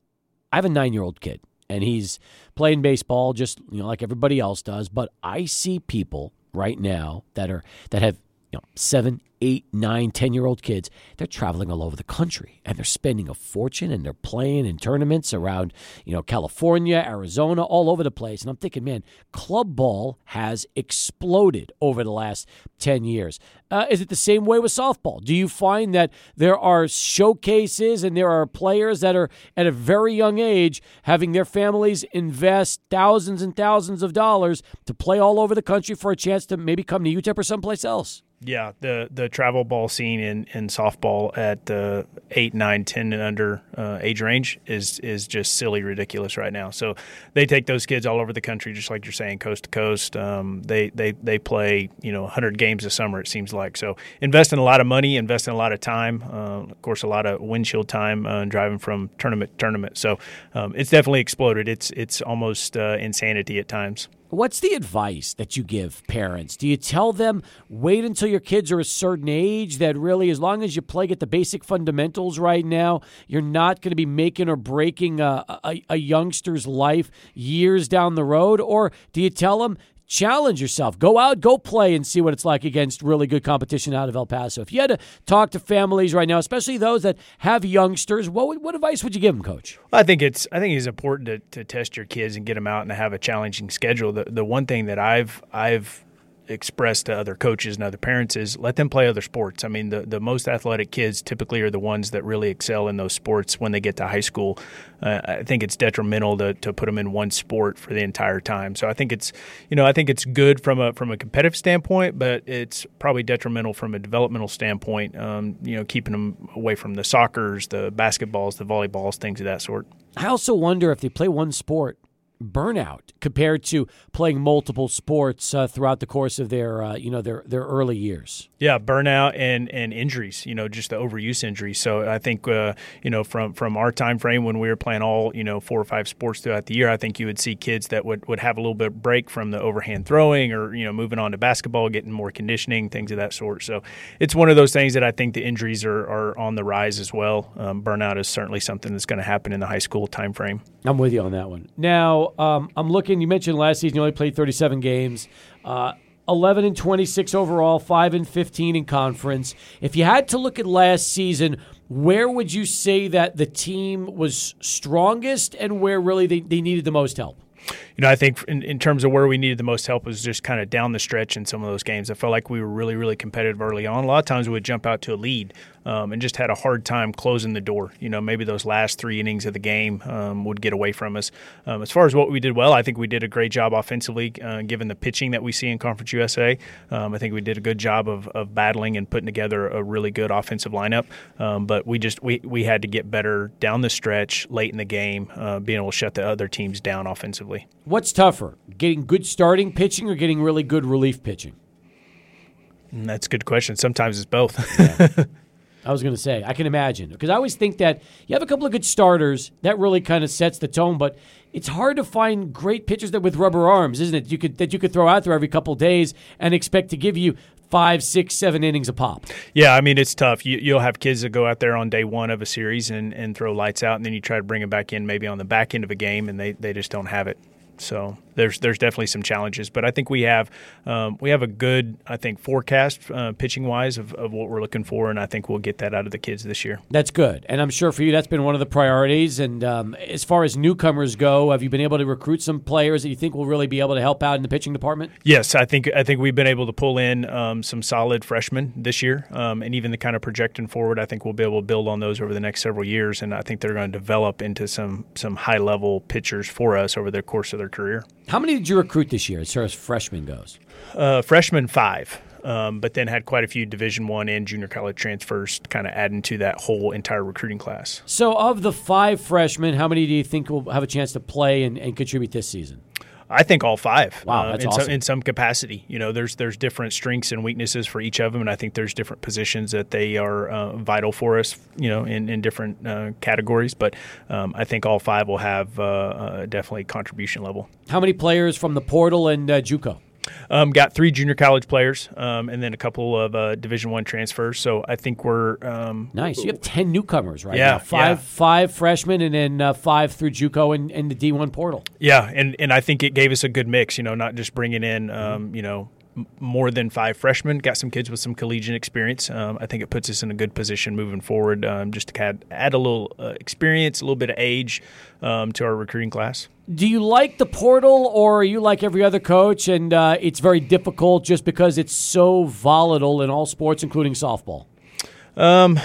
I have a nine year old kid, and he's playing baseball just you know like everybody else does. But I see people right now that are that have you know seven, eight, nine, ten year old kids. They're traveling all over the country and they're spending a fortune and they're playing in tournaments around you know California, Arizona, all over the place. And I'm thinking, man, club ball has exploded over the last ten years. Uh, is it the same way with softball? Do you find that there are showcases and there are players that are at a very young age having their families invest thousands and thousands of dollars to play all over the country for a chance to maybe come to UTEP or someplace else? Yeah, the the travel ball scene in, in softball at the eight, nine, ten and under uh, age range is is just silly, ridiculous right now. So they take those kids all over the country, just like you're saying, coast to coast. Um, they they they play you know 100 games a summer. It seems like so investing a lot of money, investing a lot of time, uh, of course, a lot of windshield time uh, driving from tournament to tournament. So um, it's definitely exploded. It's it's almost uh, insanity at times. What's the advice that you give parents? Do you tell them wait until your kids are a certain age that really, as long as you play, get the basic fundamentals right now, you're not going to be making or breaking a, a, a youngster's life years down the road? Or do you tell them challenge yourself. Go out, go play, and see what it's like against really good competition out of El Paso. If you had to talk to families right now, especially those that have youngsters, what would, what advice would you give them, Coach? I think it's I think it's important to, to test your kids and get them out and have a challenging schedule. The the one thing that I've I've expressed to other coaches and other parents is let them play other sports. I mean, the, the most athletic kids typically are the ones that really excel in those sports when they get to high school. Uh, I think it's detrimental to, to put them in one sport for the entire time. So I think it's, you know, I think it's good from a from a competitive standpoint, but it's probably detrimental from a developmental standpoint. Um, you know, keeping them away from the soccer's, the basketballs, the volleyballs, things of that sort. I also wonder if they play one sport burnout compared to playing multiple sports uh, throughout the course of their uh, you know their their early years. Yeah, burnout and and injuries. You know, just the overuse injuries. So I think uh, you know from from our time frame when we were playing all you know four or five sports throughout the year, I think you would see kids that would would have a little bit of break from the overhand throwing or you know moving on to basketball, getting more conditioning, things of that sort. So it's one of those things that I think the injuries are are on the rise as well. Um, burnout is certainly something that's going to happen in the high school time frame. I'm with you on that one. Now um, I'm looking. You mentioned last season you only played 37 games. Uh, 11 and 26 overall, 5 and 15 in conference. If you had to look at last season, where would you say that the team was strongest and where really they, they needed the most help? You know, I think in, in terms of where we needed the most help was just kind of down the stretch in some of those games. I felt like we were really, really competitive early on. A lot of times we would jump out to a lead um, and just had a hard time closing the door. You know, maybe those last three innings of the game um, would get away from us. Um, as far as what we did well, I think we did a great job offensively, uh, given the pitching that we see in Conference USA. Um, I think we did a good job of, of battling and putting together a really good offensive lineup. Um, but we just we, we had to get better down the stretch, late in the game, uh, being able to shut the other teams down offensively. What's tougher, getting good starting pitching or getting really good relief pitching? Mm, that's a good question. Sometimes it's both. I was going to say, I can imagine. Because I always think that you have a couple of good starters, that really kind of sets the tone, but it's hard to find great pitchers that with rubber arms, isn't it? You could that you could throw out there every couple of days and expect to give you five, six, seven innings a pop. Yeah, I mean it's tough. You, you'll have kids that go out there on day one of a series and, and throw lights out, and then you try to bring them back in maybe on the back end of a game, and they, they just don't have it. So there's there's definitely some challenges, but I think we have um, we have a good I think forecast uh, pitching wise of, of what we're looking for, and I think we'll get that out of the kids this year. That's good, and I'm sure for you that's been one of the priorities. And um, as far as newcomers go, have you been able to recruit some players that you think will really be able to help out in the pitching department? Yes, I think I think we've been able to pull in um, some solid freshmen this year, um, and even the kind of projecting forward, I think we'll be able to build on those over the next several years, and I think they're going to develop into some some high level pitchers for us over the course of their career. How many did you recruit this year as far as freshmen goes? Uh, freshman five. Um, but then had quite a few Division One and junior college transfers, kind of adding to that whole entire recruiting class. So, of the five freshmen, how many do you think will have a chance to play and, and contribute this season? I think all five. Wow, uh, that's in awesome. some in some capacity. You know, there's there's different strengths and weaknesses for each of them, and I think there's different positions that they are uh, vital for us. You know, in in different uh, categories. But um, I think all five will have uh, uh, definitely contribution level. How many players from the portal and uh, JUCO? Um, got three junior college players, um, and then a couple of uh, Division One transfers. So I think we're um, Nice. You have ten newcomers right Yeah, now. Five yeah. five freshmen, and then uh, five through JUCO and, and the D one portal. Yeah, and and I think it gave us a good mix. You know, not just bringing in um, you know m- more than five freshmen. Got some kids with some collegiate experience. Um, I think it puts us in a good position moving forward. Um, just to add add a little uh, experience, a little bit of age um, to our recruiting class. Do you like the portal, or are you like every other coach, and uh, it's very difficult just because it's so volatile in all sports, including softball? Um,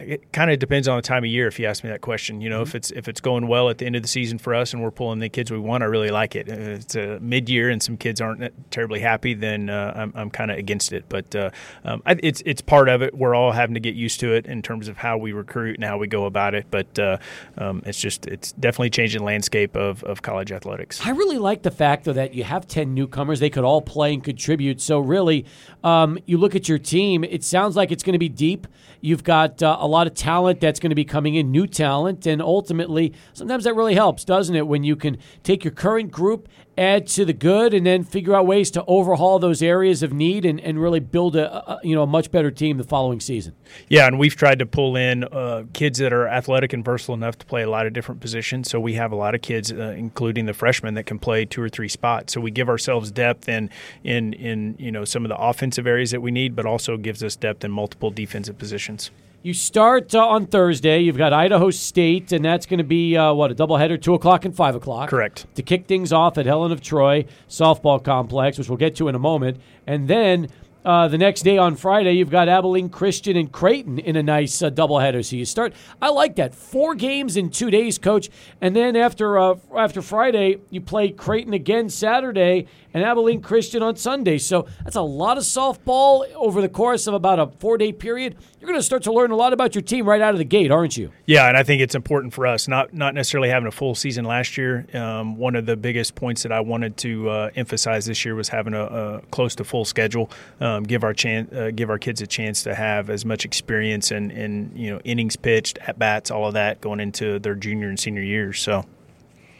it kind of depends on the time of year. If you ask me that question, you know, if it's if it's going well at the end of the season for us and we're pulling the kids we want, I really like it. If it's a mid year and some kids aren't terribly happy, then uh, I'm, I'm kind of against it. But uh, um, I, it's it's part of it. We're all having to get used to it in terms of how we recruit and how we go about it. But uh, um, it's just it's definitely changing the landscape of, of college athletics. I really like the fact, though, that you have 10 newcomers. They could all play and contribute. So, really, um, you look at your team, it sounds like it's going to be deep. You've got uh, a lot of talent that's going to be coming in, new talent. And ultimately, sometimes that really helps, doesn't it? When you can take your current group, add to the good, and then figure out ways to overhaul those areas of need and, and really build a, a you know a much better team the following season. Yeah, and we've tried to pull in uh, kids that are athletic and versatile enough to play a lot of different positions. So we have a lot of kids, uh, including the freshmen, that can play two or three spots. So we give ourselves depth in in in you know some of the offensive areas that we need, but also gives us depth in multiple defensive positions. You start uh, on Thursday. You've got Idaho State, and that's going to be uh, what a doubleheader, two o'clock and five o'clock. Correct. To kick things off at Helen of Troy softball complex, which we'll get to in a moment, and then. Uh, the next day on Friday, you've got Abilene Christian and Creighton in a nice uh, doubleheader. So you start. I like that. Four games in two days, coach. And then after uh, after Friday, you play Creighton again Saturday and Abilene Christian on Sunday. So that's a lot of softball over the course of about a four day period. You're going to start to learn a lot about your team right out of the gate, aren't you? Yeah, and I think it's important for us not not necessarily having a full season last year. Um, one of the biggest points that I wanted to uh, emphasize this year was having a, a close to full schedule. Give our chance, uh, give our kids a chance to have as much experience and, and you know innings pitched, at bats, all of that going into their junior and senior years. So.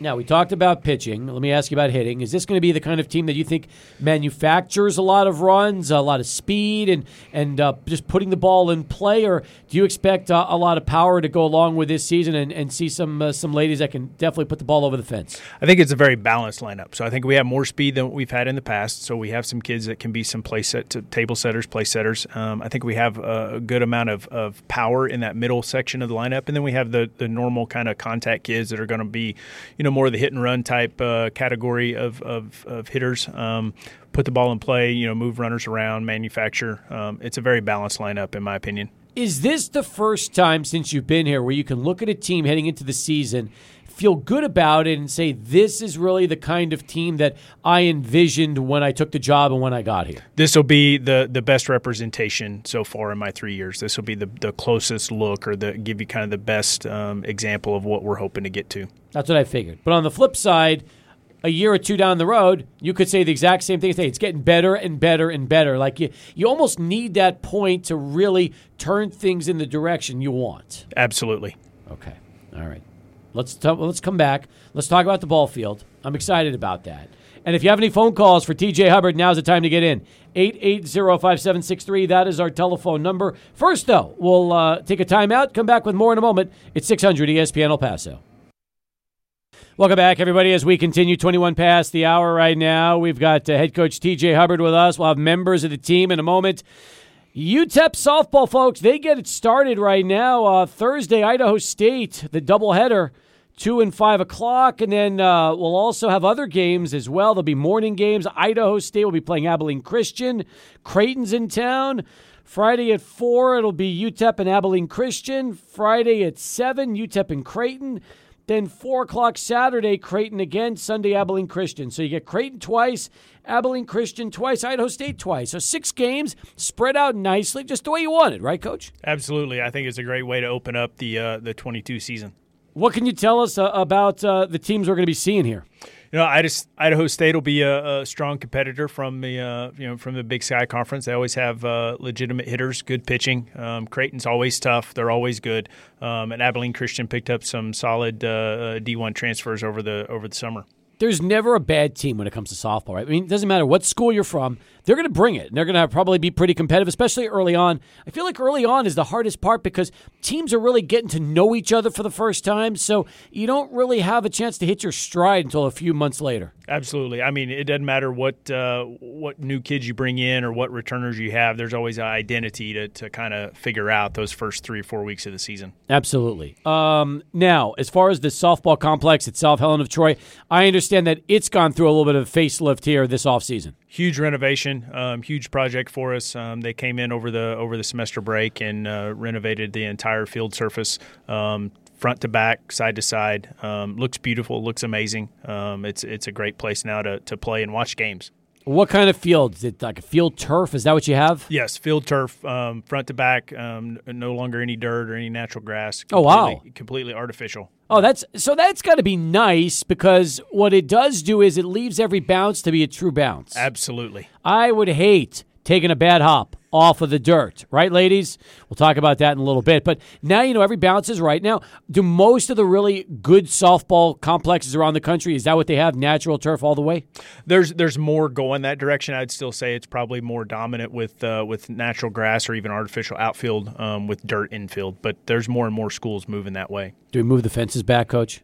Now, we talked about pitching. Let me ask you about hitting. Is this going to be the kind of team that you think manufactures a lot of runs, a lot of speed, and, and uh, just putting the ball in play? Or do you expect uh, a lot of power to go along with this season and, and see some, uh, some ladies that can definitely put the ball over the fence? I think it's a very balanced lineup. So I think we have more speed than we've had in the past. So we have some kids that can be some play set to table setters, play setters. Um, I think we have a, a good amount of, of power in that middle section of the lineup, and then we have the the normal kind of contact kids that are going to be, you know, more of the hit and run type uh, category of of, of hitters. Um, put the ball in play, you know, move runners around, manufacture. Um, it's a very balanced lineup, in my opinion. Is this the first time since you've been here where you can look at a team heading into the season, feel good about it, and say, this is really the kind of team that I envisioned when I took the job and when I got here? This will be the the best representation so far in my three years. This will be the the closest look, or the give you kind of the best um, example of what we're hoping to get to. That's what I figured. But on the flip side, a year or two down the road, you could say the exact same thing. Say it's getting better and better and better. Like you, you almost need that point to really turn things in the direction you want. Absolutely. Okay. All right. Let's t- let's come back. Let's talk about the ball field. I'm excited about that. And if you have any phone calls for TJ Hubbard, now's the time to get in. 880-5763. That is our telephone number. First, though, we'll uh, take a timeout. Come back with more in a moment. It's 600 ESPN El Paso. Welcome back, everybody, as we continue 21 past the hour right now. We've got uh, head coach TJ Hubbard with us. We'll have members of the team in a moment. UTEP softball, folks, they get it started right now. Uh, Thursday, Idaho State, the doubleheader, 2 and 5 o'clock. And then uh, we'll also have other games as well. There'll be morning games. Idaho State will be playing Abilene Christian. Creighton's in town. Friday at 4, it'll be UTEP and Abilene Christian. Friday at 7, UTEP and Creighton. Then 4 o'clock Saturday, Creighton again. Sunday, Abilene Christian. So you get Creighton twice, Abilene Christian twice, Idaho State twice. So six games spread out nicely, just the way you want it, right, Coach? Absolutely, I think it's a great way to open up the uh, the 22 season. What can you tell us uh, about uh, the teams we're going to be seeing here? You know, I just, Idaho State will be a, a strong competitor from the uh, you know from the Big Sky Conference. They always have uh, legitimate hitters, good pitching. Um, Creighton's always tough; they're always good. Um, and Abilene Christian picked up some solid uh, D1 transfers over the over the summer. There's never a bad team when it comes to softball, right? I mean, it doesn't matter what school you're from; they're going to bring it. And they're going to probably be pretty competitive, especially early on. I feel like early on is the hardest part because teams are really getting to know each other for the first time, so you don't really have a chance to hit your stride until a few months later. Absolutely. I mean, it doesn't matter what uh, what new kids you bring in or what returners you have. There's always an identity to, to kind of figure out those first three or four weeks of the season. Absolutely. Um, now, as far as the softball complex at South Helen of Troy, I understand that it's gone through a little bit of a facelift here this offseason. Huge renovation, um, huge project for us. Um, they came in over the over the semester break and uh, renovated the entire field surface. Um, front to back, side to side. Um, looks beautiful, looks amazing. Um, it's it's a great place now to, to play and watch games. What kind of field? Is it like a field turf? Is that what you have? Yes, field turf, um, front to back. Um, no longer any dirt or any natural grass. Oh, wow. Completely- completely artificial. Oh, that's so that's got to be nice because what it does do is it leaves every bounce to be a true bounce. Absolutely. I would hate taking a bad hop off of the dirt, right, ladies? We'll talk about that in a little bit. But now you know every bounce is right. Now, do most of the really good softball complexes around the country is that what they have? Natural turf all the way? There's there's more going that direction. I'd still say it's probably more dominant with uh, with natural grass or even artificial outfield um, with dirt infield. But there's more and more schools moving that way. Do we move the fences back, Coach?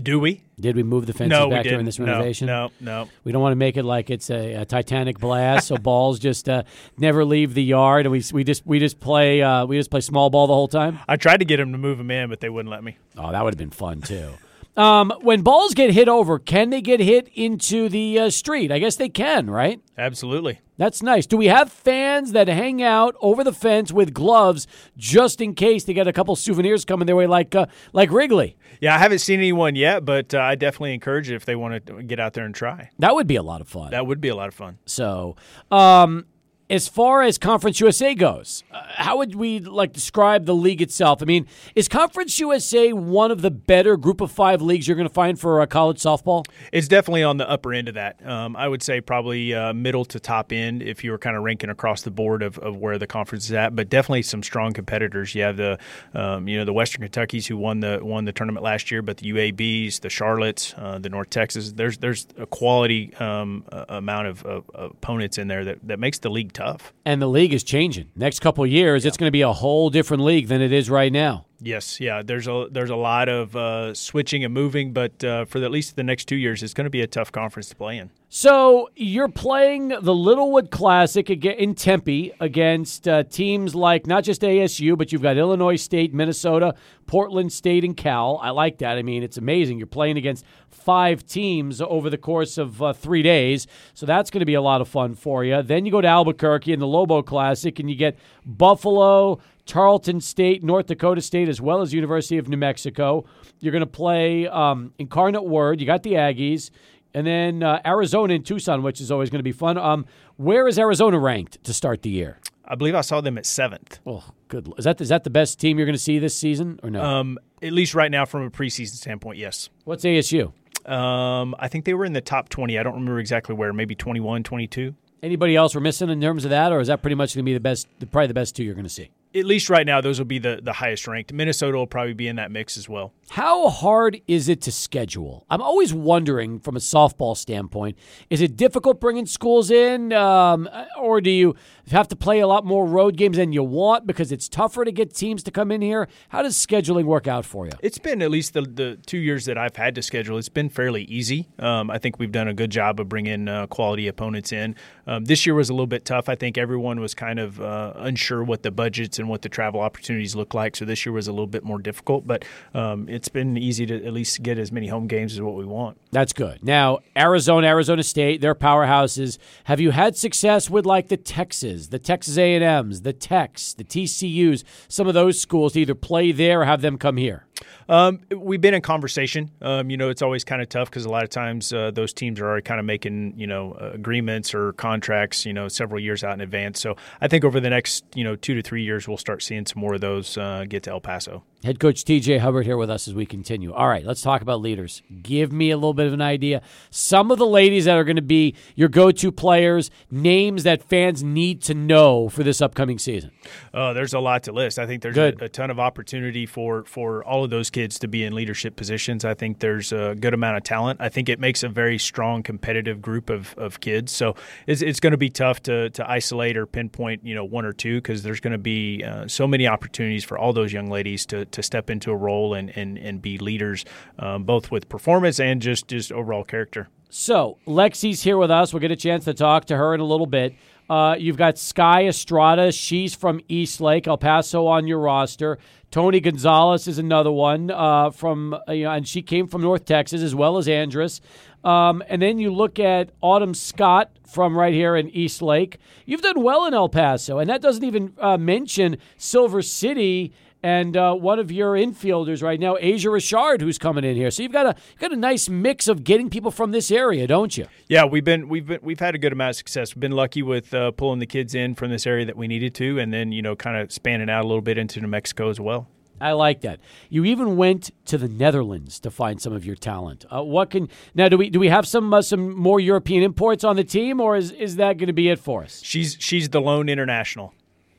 Do we? Did we move the fences no, back during this No, renovation? No, no. We don't want to make it like it's a, a Titanic blast, so balls just uh, never leave the yard, and we we just we just play uh, we just play small ball the whole time. I tried to get them to move them in, but they wouldn't let me. Oh, that would have been fun too. Um, when balls get hit over, can they get hit into the uh, street? I guess they can, right? Absolutely. That's nice. Do we have fans that hang out over the fence with gloves just in case they get a couple souvenirs coming their way, like uh, like Wrigley? Yeah, I haven't seen anyone yet, but uh, I definitely encourage it if they want to get out there and try. That would be a lot of fun. That would be a lot of fun. So, um, as far as Conference USA goes, uh, how would we like describe the league itself? I mean, is Conference USA one of the better Group of Five leagues you're going to find for uh, college softball? It's definitely on the upper end of that. Um, I would say probably uh, middle to top end if you were kind of ranking across the board of, of where the conference is at. But definitely some strong competitors. You have the um, you know the Western Kentuckies who won the won the tournament last year, but the UABs, the Charlottes, uh, the North Texas. There's there's a quality um, amount of, of opponents in there that, that makes the league tough. And the league is changing. Next couple of years, it's going to be a whole different league than it is right now. Yes, yeah. There's a there's a lot of uh, switching and moving, but uh, for at least the next two years, it's going to be a tough conference to play in. So you're playing the Littlewood Classic in Tempe against uh, teams like not just ASU, but you've got Illinois State, Minnesota, Portland State, and Cal. I like that. I mean, it's amazing. You're playing against five teams over the course of uh, three days, so that's going to be a lot of fun for you. Then you go to Albuquerque in the Lobo Classic, and you get Buffalo. Tarleton State, North Dakota State, as well as University of New Mexico. You're going to play um, Incarnate Word. You got the Aggies, and then uh, Arizona and Tucson, which is always going to be fun. Um, where is Arizona ranked to start the year? I believe I saw them at seventh. Oh, good. Is that is that the best team you're going to see this season, or no? Um, at least right now, from a preseason standpoint, yes. What's ASU? Um, I think they were in the top 20. I don't remember exactly where, maybe 21, 22. Anybody else we're missing in terms of that, or is that pretty much going to be the best, probably the best two you're going to see? At least right now, those will be the, the highest ranked. Minnesota will probably be in that mix as well. How hard is it to schedule? I'm always wondering from a softball standpoint is it difficult bringing schools in, um, or do you have to play a lot more road games than you want because it's tougher to get teams to come in here? How does scheduling work out for you? It's been at least the, the two years that I've had to schedule, it's been fairly easy. Um, I think we've done a good job of bringing uh, quality opponents in. Um, this year was a little bit tough. I think everyone was kind of uh, unsure what the budgets and what the travel opportunities look like. So this year was a little bit more difficult, but um, it's been easy to at least get as many home games as what we want. That's good. Now, Arizona, Arizona State, they're powerhouses. Have you had success with like the Texas, the Texas A&Ms, the Techs, the TCUs, some of those schools to either play there or have them come here? Um, we've been in conversation. Um, you know, it's always kind of tough because a lot of times uh, those teams are already kind of making you know uh, agreements or contracts you know several years out in advance. So I think over the next you know two to three years we'll start seeing some more of those uh, get to El Paso. Head coach TJ Hubbard here with us as we continue. All right, let's talk about leaders. Give me a little bit of an idea. Some of the ladies that are going to be your go-to players, names that fans need to know for this upcoming season. Uh, there's a lot to list. I think there's a, a, ton of opportunity for for all of those kids to be in leadership positions. I think there's a good amount of talent. I think it makes a very strong competitive group of, of kids. So it's, it's going to be tough to, to isolate or pinpoint you know one or two because there's going to be uh, so many opportunities for all those young ladies to to step into a role and and, and be leaders, um, both with performance and just just overall character. So Lexi's here with us. We'll get a chance to talk to her in a little bit. Uh, you've got Sky Estrada. She's from Eastlake, El Paso, on your roster. Tony Gonzalez is another one uh, from, uh, you know, and she came from North Texas as well as Andress. Um, and then you look at Autumn Scott from right here in Eastlake. You've done well in El Paso, and that doesn't even uh, mention Silver City and uh, one of your infielders right now, Asia Richard, who's coming in here. So you've got a you've got a nice mix of getting people from this area, don't you? Yeah, we've been we've been we've had a good amount of success. We've been lucky with uh, pulling the kids in from this area that we needed to, and then you know kind of spanning out a little bit into New Mexico as well. I like that. You even went to the Netherlands to find some of your talent. Uh, what can now do we do we have some uh, some more European imports on the team, or is is that going to be it for us? She's she's the lone international.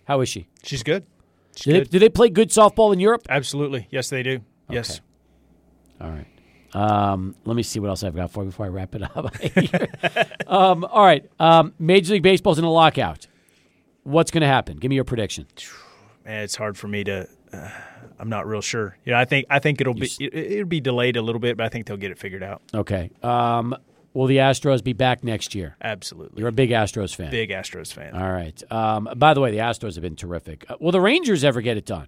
How is she? She's good. Do they, do they, play good softball in Europe? Absolutely. Yes, they do. Yes. All right. Um, let me see what else I've got for you before I wrap it up. um, all right. Um, Major League Baseball's in a lockout. What's going to happen? Give me your prediction. Man, it's hard for me to. Uh, I'm not real sure. Yeah, I think I think it'll be it, will be delayed a little bit, but I think they'll get it figured out. Okay. Um, Will the Astros be back next year? Absolutely. You're a big Astros fan. Big Astros fan. All right. Um, by the way, the Astros have been terrific. Uh, will the Rangers ever get it done?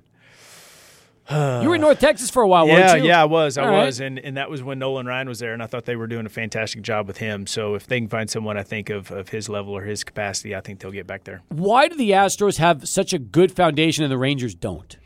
you were in North Texas for a while, yeah, weren't you? Yeah, I was. I All was. Right. And, and that was when Nolan Ryan was there, and I thought they were doing a fantastic job with him. So if they can find someone, I think, of, of his level or his capacity, I think they'll get back there. Why do the Astros have such a good foundation and the Rangers don't?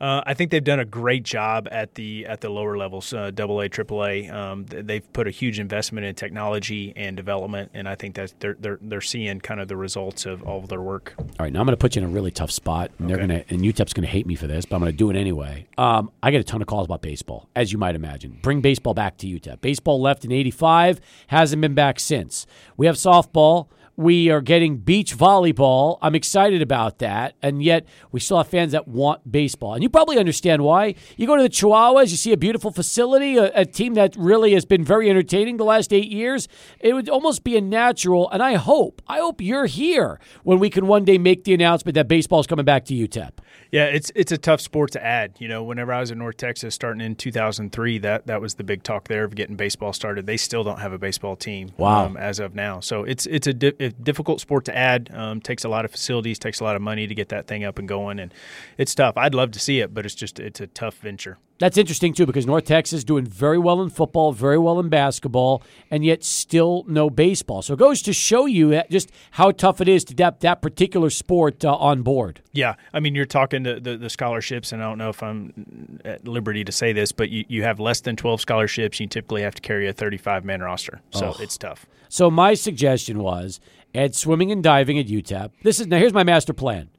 Uh, I think they've done a great job at the at the lower levels, uh, Double A, Triple A. Um, they've put a huge investment in technology and development, and I think that they're they're they're seeing kind of the results of all of their work. All right, now I'm going to put you in a really tough spot, and okay. they're going to and UTEP's going to hate me for this, but I'm going to do it anyway. Um, I get a ton of calls about baseball, as you might imagine. Bring baseball back to UTEP. Baseball left in '85, hasn't been back since. We have softball. We are getting beach volleyball. I'm excited about that. And yet, we still have fans that want baseball. And you probably understand why. You go to the Chihuahuas, you see a beautiful facility, a, a, team that really has been very entertaining the last eight years. It would almost be a natural. And I hope, I hope you're here when we can one day make the announcement that baseball is coming back to UTEP. Yeah, it's it's a tough sport to add. You know, whenever I was in North Texas starting in 2003, that that was the big talk there of getting baseball started. They still don't have a baseball team wow. Um, as of now. So it's it's a di- a difficult sport to add. Um, takes a lot of facilities, takes a lot of money to get that thing up and going, and it's tough. I'd love to see it, but it's just it's a tough venture. That's interesting too because North Texas is doing very well in football, very well in basketball, and yet still no baseball. So it goes to show you just how tough it is to adapt that particular sport uh, on board. Yeah, I mean you're talking to the, the, scholarships, and I don't know if I'm at liberty to say this, but you, you have less than 12 scholarships. You typically have to carry a 35 man roster, so oh. it's tough. So my suggestion was add swimming and diving at UTEP. This is now here's my master plan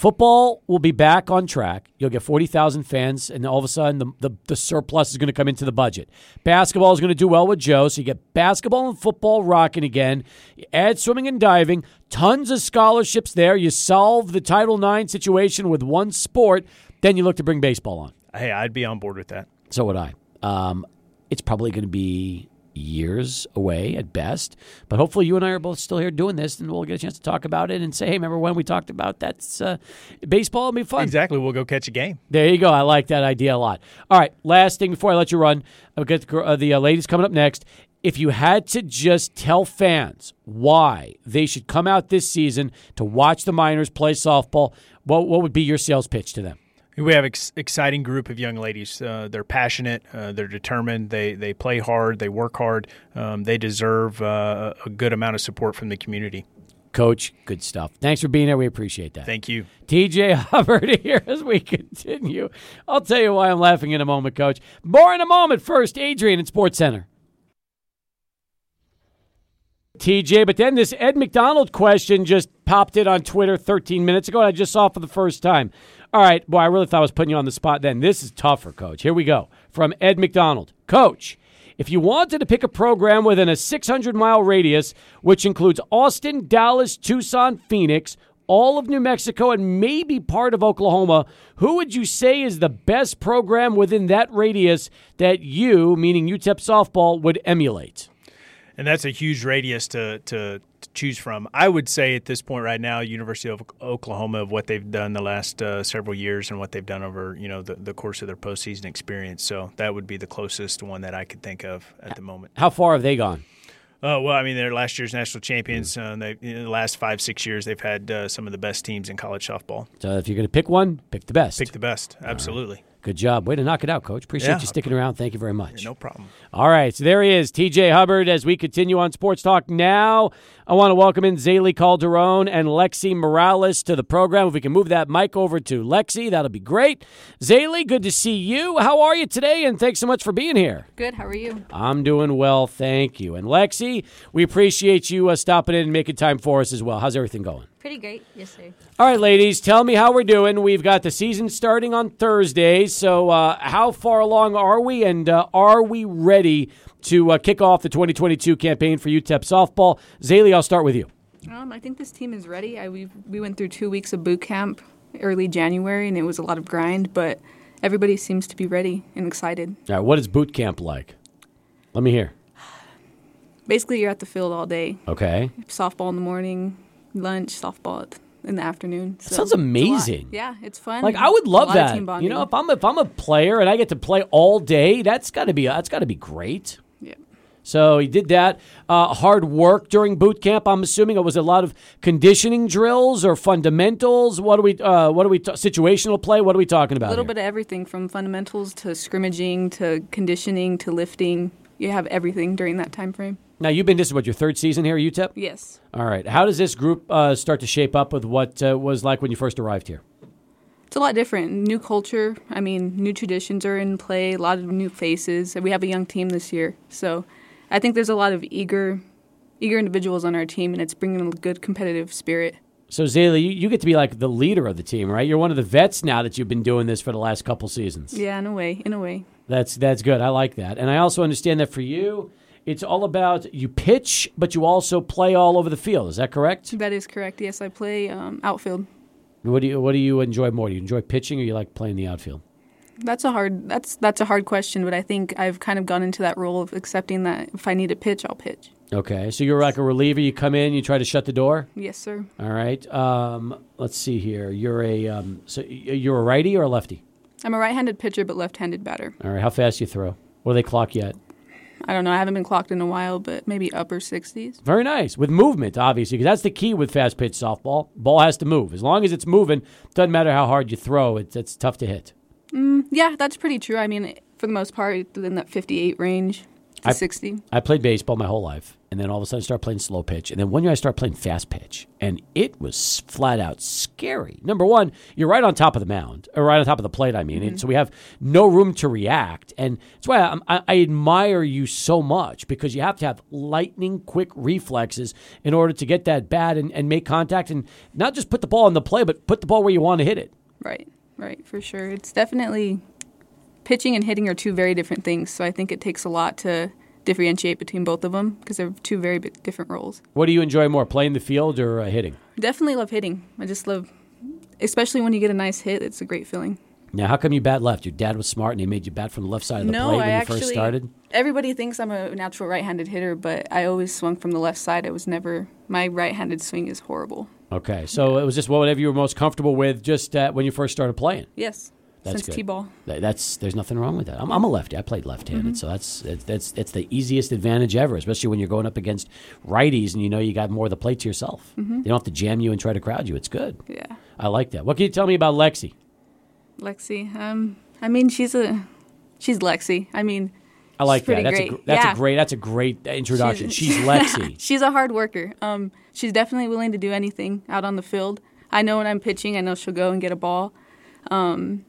Football will be back on track. You'll get 40,000 fans, and all of a sudden, the, the, the surplus is going to come into the budget. Basketball is going to do well with Joe, so you get basketball and football rocking again. You add swimming and diving, tons of scholarships there. You solve the Title IX situation with one sport, then you look to bring baseball on. Hey, I'd be on board with that. So would I. Um, it's probably going to be years away at best, but hopefully you and I are both still here doing this, and we'll get a chance to talk about it and say, "Hey, remember when we talked about that's uh, baseball? It'll be fun." Exactly. We'll go catch a game. There you go. I like that idea a lot. All right, last thing before I let you run, I'll get the, uh, the uh, ladies coming up next. If you had to just tell fans why they should come out this season to watch the Miners play softball, what what would be your sales pitch to them? We have ex- exciting group of young ladies. Uh, they're passionate. Uh, they're determined. They they play hard. They work hard. Um, they deserve uh, a good amount of support from the community. Coach, good stuff. Thanks for being here. We appreciate that. Thank you. TJ Hubbard here as we continue. I'll tell you why I'm laughing in a moment, Coach. More in a moment. First, Adrian at Sports Center. TJ, but then this Ed McDonald question just popped in on Twitter 13 minutes ago, and I just saw it for the first time. All right, boy, I really thought I was putting you on the spot then. This is tougher, Coach. Here we go. From Ed McDonald. Coach, if you wanted to pick a program within a 600 mile radius, which includes Austin, Dallas, Tucson, Phoenix, all of New Mexico, and maybe part of Oklahoma, who would you say is the best program within that radius that you, meaning UTEP softball, would emulate? And that's a huge radius to, to, to choose from. I would say at this point right now, University of Oklahoma of what they've done the last uh, several years and what they've done over you know the, the course of their postseason experience. So that would be the closest one that I could think of at the moment. How far have they gone? Oh well, I mean they're last year's national champions. Uh, they in the last five six years they've had uh, some of the best teams in college softball. So if you're going to pick one, pick the best. Pick the best, absolutely. Good job. Way to knock it out, Coach. Appreciate Yeah. you sticking around. Thank you very much. No problem. All right, so there he is, TJ Hubbard. As we continue on Sports Talk now, I want to welcome in Zaylee Calderon and Lexi Morales to the program. If we can move that mic over to Lexi, that'll be great. Zaylee, good to see you. How are you today? And thanks so much for being here. Good. How are you? I'm doing well, thank you. And Lexi, we appreciate you uh, stopping in and making time for us as well. How's everything going? Pretty great. Yes, sir. All right, ladies, tell me how we're doing. We've got the season starting on Thursday, so uh, how far along are we, and uh, are we ready to uh, kick off the 2022 campaign for UTEP softball? Zaylee, I'll start with you. Um, I think this team is ready. I, we we went through two weeks of boot camp early January, and it was a lot of grind, but everybody seems to be ready and excited. All right, what is boot camp like? Let me hear. Basically, you're at the field all day. Okay. Softball in the morning, lunch, softball in the afternoon. So sounds it's amazing. Yeah, it's fun. Like I would love that. team You know, if I'm if I'm a player and I get to play all day, that's got to be that's got to be great. Yeah. So he did that. Uh, hard work during boot camp. I'm assuming it was a lot of conditioning drills or fundamentals. What are we? Uh, what are we? T- situational play. What are we talking about? a little here? bit of everything from fundamentals to scrimmaging to conditioning to lifting. You have everything during that time frame. Now you've been this is what your third season here at UTEP. Yes. All right. How does this group uh, start to shape up with what uh, was like when you first arrived here? It's a lot different. New culture. I mean, new traditions are in play. A lot of new faces. We have a young team this year, so I think there's a lot of eager, eager individuals on our team, and it's bringing a good competitive spirit. So Zaylee, you, you get to be like the leader of the team, right? You're one of the vets now that you've been doing this for the last couple seasons. Yeah, in a way. In a way. That's that's good. I like that, and I also understand that for you, it's all about you pitch, but you also play all over the field. Is that correct? That is correct. Yes, I play um, outfield. What do you What do you enjoy more? Do you enjoy pitching, or you like playing the outfield? That's a hard. That's that's a hard question, but I think I've kind of gone into that role of accepting that if I need to pitch, I'll pitch. Okay, so you're like a reliever. You come in, you try to shut the door. Yes, sir. All right. Um, let's see here. You're a um, so you're a righty or a lefty? I'm a right-handed pitcher, but left-handed batter. All right. How fast you throw? What do they clock you at? I don't know. I haven't been clocked in a while, but maybe upper 60s. Very nice with movement, obviously, because that's the key with fast pitch softball. Ball has to move. As long as it's moving, doesn't matter how hard you throw. It's it's tough to hit. Mm, yeah, that's pretty true. I mean, for the most part, in that 58 range. I- 60. I played baseball my whole life, and then all of a sudden I started playing slow pitch, and then one year I started playing fast pitch, and it was flat out scary. Number one, you're right on top of the mound, or right on top of the plate. I mean, and mm-hmm. so we have no room to react, and that's why I, I admire you so much because you have to have lightning quick reflexes in order to get that bat and, and make contact, and not just put the ball on the play, but put the ball where you want to hit it. Right, right, for sure. It's definitely pitching and hitting are two very different things. So I think it takes a lot to differentiate between both of them because they're two very different roles. What do you enjoy more, playing the field or uh, hitting? Definitely love hitting. I just love, especially when you get a nice hit. It's a great feeling. Now, how come you bat left? Your dad was smart and he made you bat from the left side of the no, plate when I you actually. first started? Everybody thinks I'm a natural right-handed hitter, but I always swung from the left side. I was never. My right-handed swing is horrible. Okay, so it was just whatever you were most comfortable with just uh, when you first started playing. Yes, That's since good. t-ball. Th- That's there's nothing wrong with that. I'm, I'm a lefty. I played left-handed, so that's that's that's the easiest advantage ever, especially when you're going up against righties and you know you got more of the plate to yourself. They don't have to jam you and try to crowd you. It's good. Yeah, I like that. What can you tell me about Lexi? Lexi. Um, I mean, she's a, she's Lexi. I mean, I like She's that. That's a great. gr- that's Yeah. a great that's a great introduction. She's, Lexi. she's a hard worker. Um, she's definitely willing to do anything out on the field. I know when I'm pitching, I know she'll go and get a ball. Um,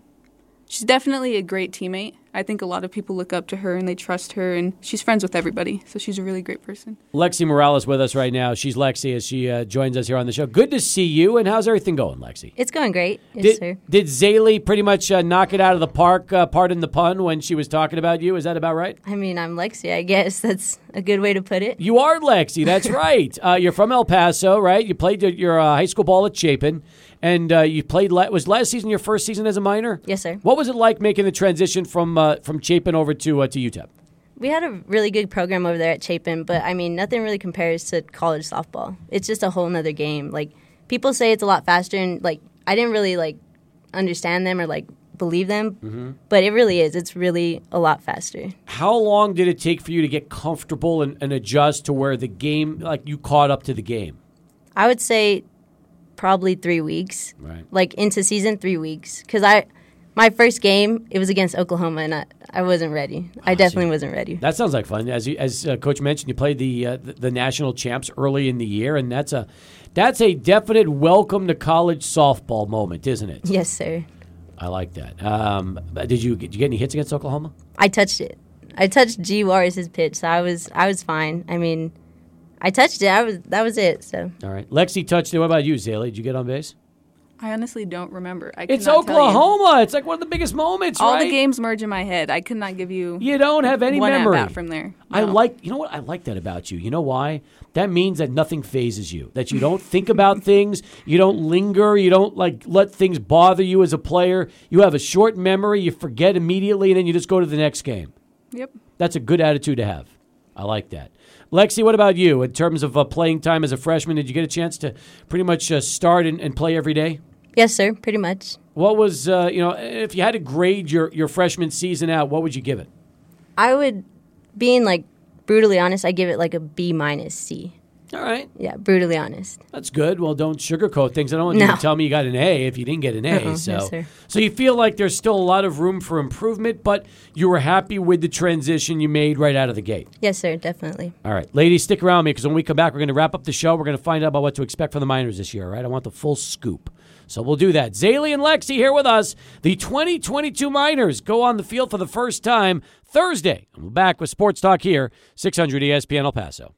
she's definitely a great teammate. I think a lot of people look up to her and they trust her, and she's friends with everybody. So she's a really great person. Lexi Morales with us right now. She's Lexi as she uh, joins us here on the show. Good to see you. And how's everything going, Lexi? It's going great. Yes, Did, sir. did Zaylee pretty much uh, knock it out of the park, uh, pardon the pun, when she was talking about you? Is that about right? I mean, I'm Lexi. I guess that's a good way to put it. You are Lexi. That's right. Uh, you're from El Paso, right? You played your, your uh, high school ball at Chapin, and uh, you played. La- was last season your first season as a Miner? Yes, sir. What was it like making the transition from uh, from Chapin over to uh, to UTEP? We had a really good program over there at Chapin, but I mean, nothing really compares to college softball. It's just a whole nother game. Like people say it's a lot faster, and like I didn't really like understand them or like believe them, Mm-hmm. but it really is. It's really a lot faster. How long did it take for you to get comfortable and, and adjust to where the game, like you caught up to the game? I would say probably three weeks. Right. Like into season, three weeks. Because I, my first game, it was against Oklahoma, and I, I wasn't ready. I definitely wasn't ready. That sounds like fun. As you, as uh, Coach mentioned, you played the, uh, the the national champs early in the year, and that's a that's a definite welcome to college softball moment, isn't it? Yes, sir. I like that. Um, did you did you get any hits against Oklahoma? I touched it. I touched G Juarez's pitch, so I was I was fine. I mean, I touched it. I was that was it. So All right, Lexi touched it. What about you, Zaylee? Did you get on base? I honestly don't remember. I It's cannot tell you. Oklahoma. It's like one of the biggest moments, All right? the games merge in my head. I could not give you. You don't have any one memory at-bat from there. I like, you know what? I like that about you. You know why? That means that nothing fazes you. That you don't think about things. You don't linger. You don't like let things bother you as a player. You have a short memory. You forget immediately, and then you just go to the next game. Yep. That's a good attitude to have. I like that. Lexi, what about you in terms of uh, playing time as a freshman? Did you get a chance to pretty much uh, start and, and play every day? yes, sir. Pretty much. What was uh, you know if you had to grade your your freshman season out, what would you give it? I would, being like brutally honest, I give it like a B minus C. All right. Yeah, brutally honest. That's good. Well, don't sugarcoat things. I don't want you to tell me you got an A if you didn't get an A. Uh-uh, so, so you feel like there's still a lot of room for improvement, but you were happy with the transition you made right out of the gate. Yes, sir. Definitely. All right, ladies, stick around me because when we come back, we're going to wrap up the show. We're going to find out about what to expect from the Miners this year. All right, I want the full scoop. So we'll do that. Zaylee and Lexi here with us. The 2022 Miners go on the field for the first time Thursday. And we're back with Sports Talk here, 600 ESPN El Paso.